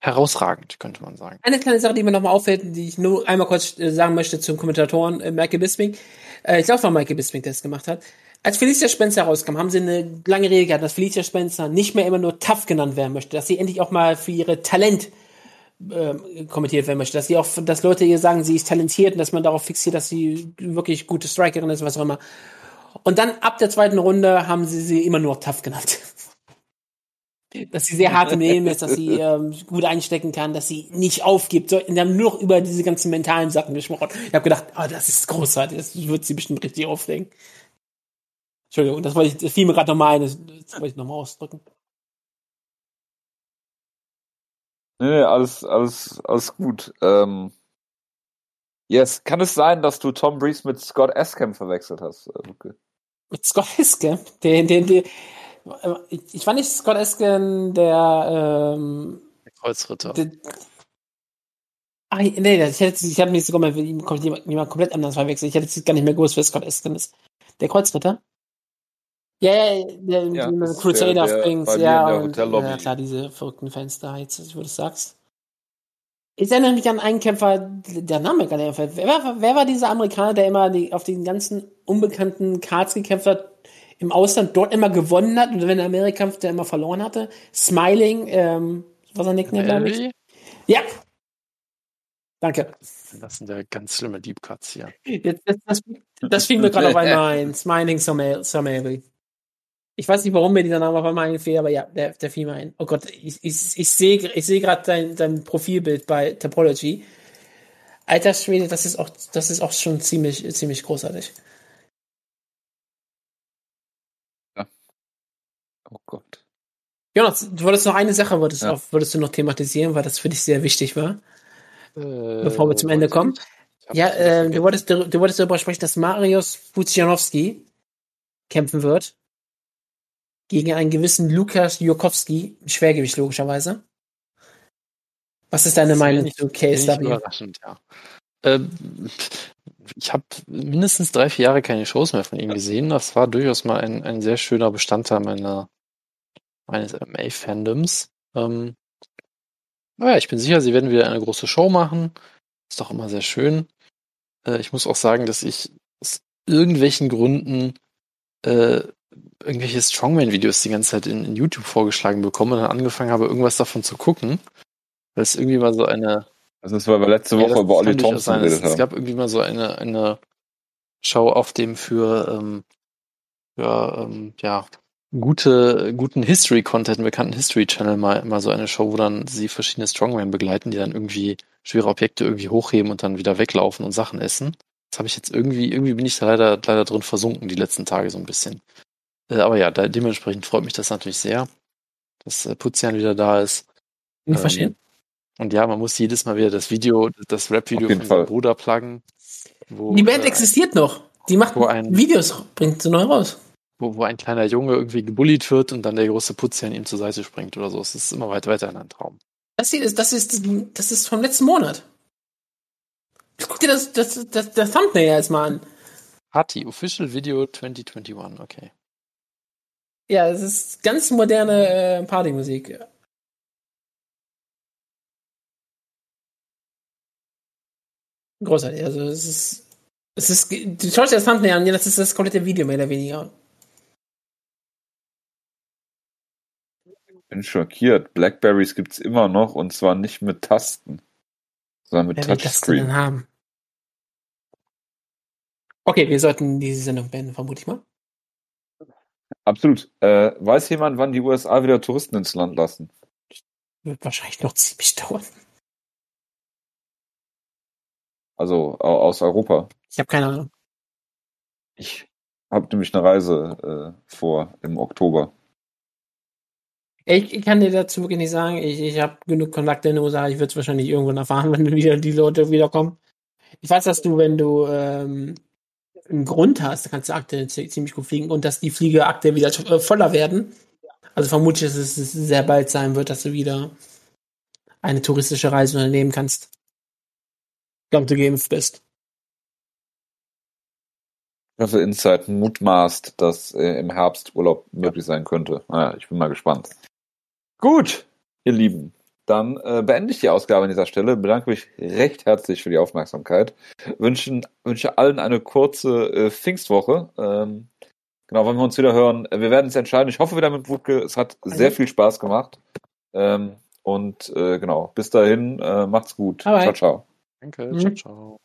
herausragend, könnte man sagen. Eine kleine Sache, die mir nochmal auffällt, die ich nur einmal kurz äh, sagen möchte zum Kommentatoren äh, Michael Bisping. Äh, ich glaube, war Michael Bisping, der das gemacht hat. Als Felicia Spencer rauskam, haben sie eine lange Rede gehabt, dass Felicia Spencer nicht mehr immer nur tough genannt werden möchte, dass sie endlich auch mal für ihre Talent ähm, kommentiert werden möchte, dass sie auch, dass Leute ihr sagen, sie ist talentiert und dass man darauf fixiert, dass sie wirklich gute Strikerin ist, was auch immer. Und dann ab der zweiten Runde haben sie sie immer nur tough genannt. dass sie sehr hart im Leben ist, dass sie ähm, gut einstecken kann, dass sie nicht aufgibt. So, und haben nur noch über diese ganzen mentalen Sachen gesprochen. Ich habe gedacht, oh, das ist großartig, das wird sie bestimmt richtig aufregen. Entschuldigung, das wollte ich, das fiel mir gerade nochmal ein, das, das wollte ich nochmal ausdrücken. Nee, nee, alles, alles, alles gut. Ähm, yes, kann es sein, dass du Tom Breeze mit Scott Escam verwechselt hast? Äh, Okay. Mit Scott Esken, den, den, den, ich, ich war nicht Scott Esken, der, ähm, Der Kreuzritter. der Ach, nee, das- ich, hätte, ich habe mich sogar mal mit ihm jemand, komplett anders verwechselt. Ich hätte jetzt gar nicht mehr gewusst, wer Scott Esken ist. Der Kreuzritter? Ja, ja, der, Ja, das Crusader der, Things, ja, in der und, ja, klar, diese verrückten Fans da, jetzt, wo du es sagst. Ich erinnere mich an einen Kämpfer, der Name gar nicht einfällt. Wer, war- wer war dieser Amerikaner, der immer die, auf den ganzen unbekannten Cards gekämpft hat, im Ausland dort immer gewonnen hat und wenn er Amerika kämpft, der immer verloren hatte? Smiling, ähm, was sein Nickname, glaube ich? Ja. Danke. Das sind ja ganz schlimme Deep Cuts hier. Jetzt, das, das, das fiel mir gerade auf einmal ein. Smiling Summary. Ich weiß nicht, warum mir dieser Name auf einmal einfiel, aber ja, der, der fiel mir ein. Oh Gott, ich, ich, ich sehe ich sehe gerade dein, dein Profilbild bei Topology. Alter Schwede, das ist auch, das ist auch schon ziemlich, ziemlich großartig. Oh Gott. Jonas, du wolltest noch eine Sache, wolltest, Ja. auf, wolltest du noch thematisieren, weil das für dich sehr wichtig war. Äh, Bevor wir zum Ende weiß kommen. Ja, äh, du wolltest, du, du wolltest darüber sprechen, dass Marius Pudzianowski kämpfen wird. Gegen einen gewissen Lukas Jurkowski, Schwergewicht logischerweise. Was ist deine Meinung zu KSW? überraschend, ja. Ähm, ich habe mindestens drei, vier Jahre keine Shows mehr von ihm gesehen. Das war durchaus mal ein, ein sehr schöner Bestandteil meiner, meines MMA-Fandoms. Ähm, naja, ich bin sicher, sie werden wieder eine große Show machen. Ist doch immer sehr schön. Äh, ich muss auch sagen, dass ich aus irgendwelchen Gründen äh, irgendwelche Strongman-Videos die ganze Zeit in, in YouTube vorgeschlagen bekomme und dann angefangen habe, irgendwas davon zu gucken. Weil es irgendwie mal so eine Das ist, weil wir letzte ja, Woche das über Olli kann durchaus Thompson sein. Es, geredet es haben. gab irgendwie mal so eine, eine Show auf dem für ähm, ja, ähm, ja, gute, guten History-Content, einen bekannten History-Channel mal, mal so eine Show, wo dann sie verschiedene Strongmen begleiten, die dann irgendwie schwere Objekte irgendwie hochheben und dann wieder weglaufen und Sachen essen. Das habe ich jetzt irgendwie, irgendwie bin ich da leider, leider drin versunken die letzten Tage so ein bisschen. Äh, aber ja, da, dementsprechend freut mich das natürlich sehr, dass äh, Putzian wieder da ist. Nicht Ähm, verstehen? Und ja, man muss jedes Mal wieder das Video, das Rap-Video von seinem Bruder pluggen. Wo, Die Band äh, existiert noch. Die macht ein- Videos, bringt sie neu raus. wo, wo ein kleiner Junge irgendwie gebullied wird und dann der große Putzian ihm zur Seite springt oder so. Es ist immer weit weiter in ein Traum. Das hier ist, das ist, das ist vom letzten Monat. Guck dir das, das, das, das Thumbnail jetzt mal an. Hati, Official Video 2021, okay. Ja, es ist ganz moderne äh, Partymusik. Großartig. Also es ist, es ist, du schaust dir das Thumbnail an, ja, das ist das komplette Video mehr oder weniger. bin schockiert. Blackberries gibt's immer noch und zwar nicht mit Tasten, sondern mit Wer will das Touchscreen. haben? Okay, wir sollten diese Sendung beenden, vermute ich mal. Absolut. Äh, weiß jemand, wann die USA wieder Touristen ins Land lassen? Wird wahrscheinlich noch ziemlich dauern. Also au- aus Europa. Ich habe keine Ahnung. Ich habe nämlich eine Reise äh, vor im Oktober. Ich, ich kann dir dazu wirklich nicht sagen. Ich, ich habe genug Kontakte in den USA. Ich würde es wahrscheinlich irgendwann erfahren, wenn wieder die Leute wiederkommen. Ich weiß, dass du, wenn du ähm, einen Grund hast, kannst du Akte zi- ziemlich gut fliegen und dass die Fliegeakte wieder äh, voller werden. Also vermutlich, dass es sehr bald sein wird, dass du wieder eine touristische Reise unternehmen kannst. Wenn du geimpft bist. Ich hoffe, Insight mutmaßt, dass äh, im Herbst Urlaub möglich sein könnte. Naja, ich bin mal gespannt. Gut, ihr Lieben. Dann äh, beende ich die Ausgabe an dieser Stelle. Bedanke mich recht herzlich für die Aufmerksamkeit. Wünschen, wünsche allen eine kurze äh, Pfingstwoche. Ähm, genau, wenn wir uns wieder hören. Wir werden uns entscheiden. Ich hoffe wieder mit Wutke. Es hat sehr viel Spaß gemacht. Ähm, und äh, genau, bis dahin, äh, macht's gut. Bye bye. Ciao, ciao. Danke, Mhm. ciao, ciao.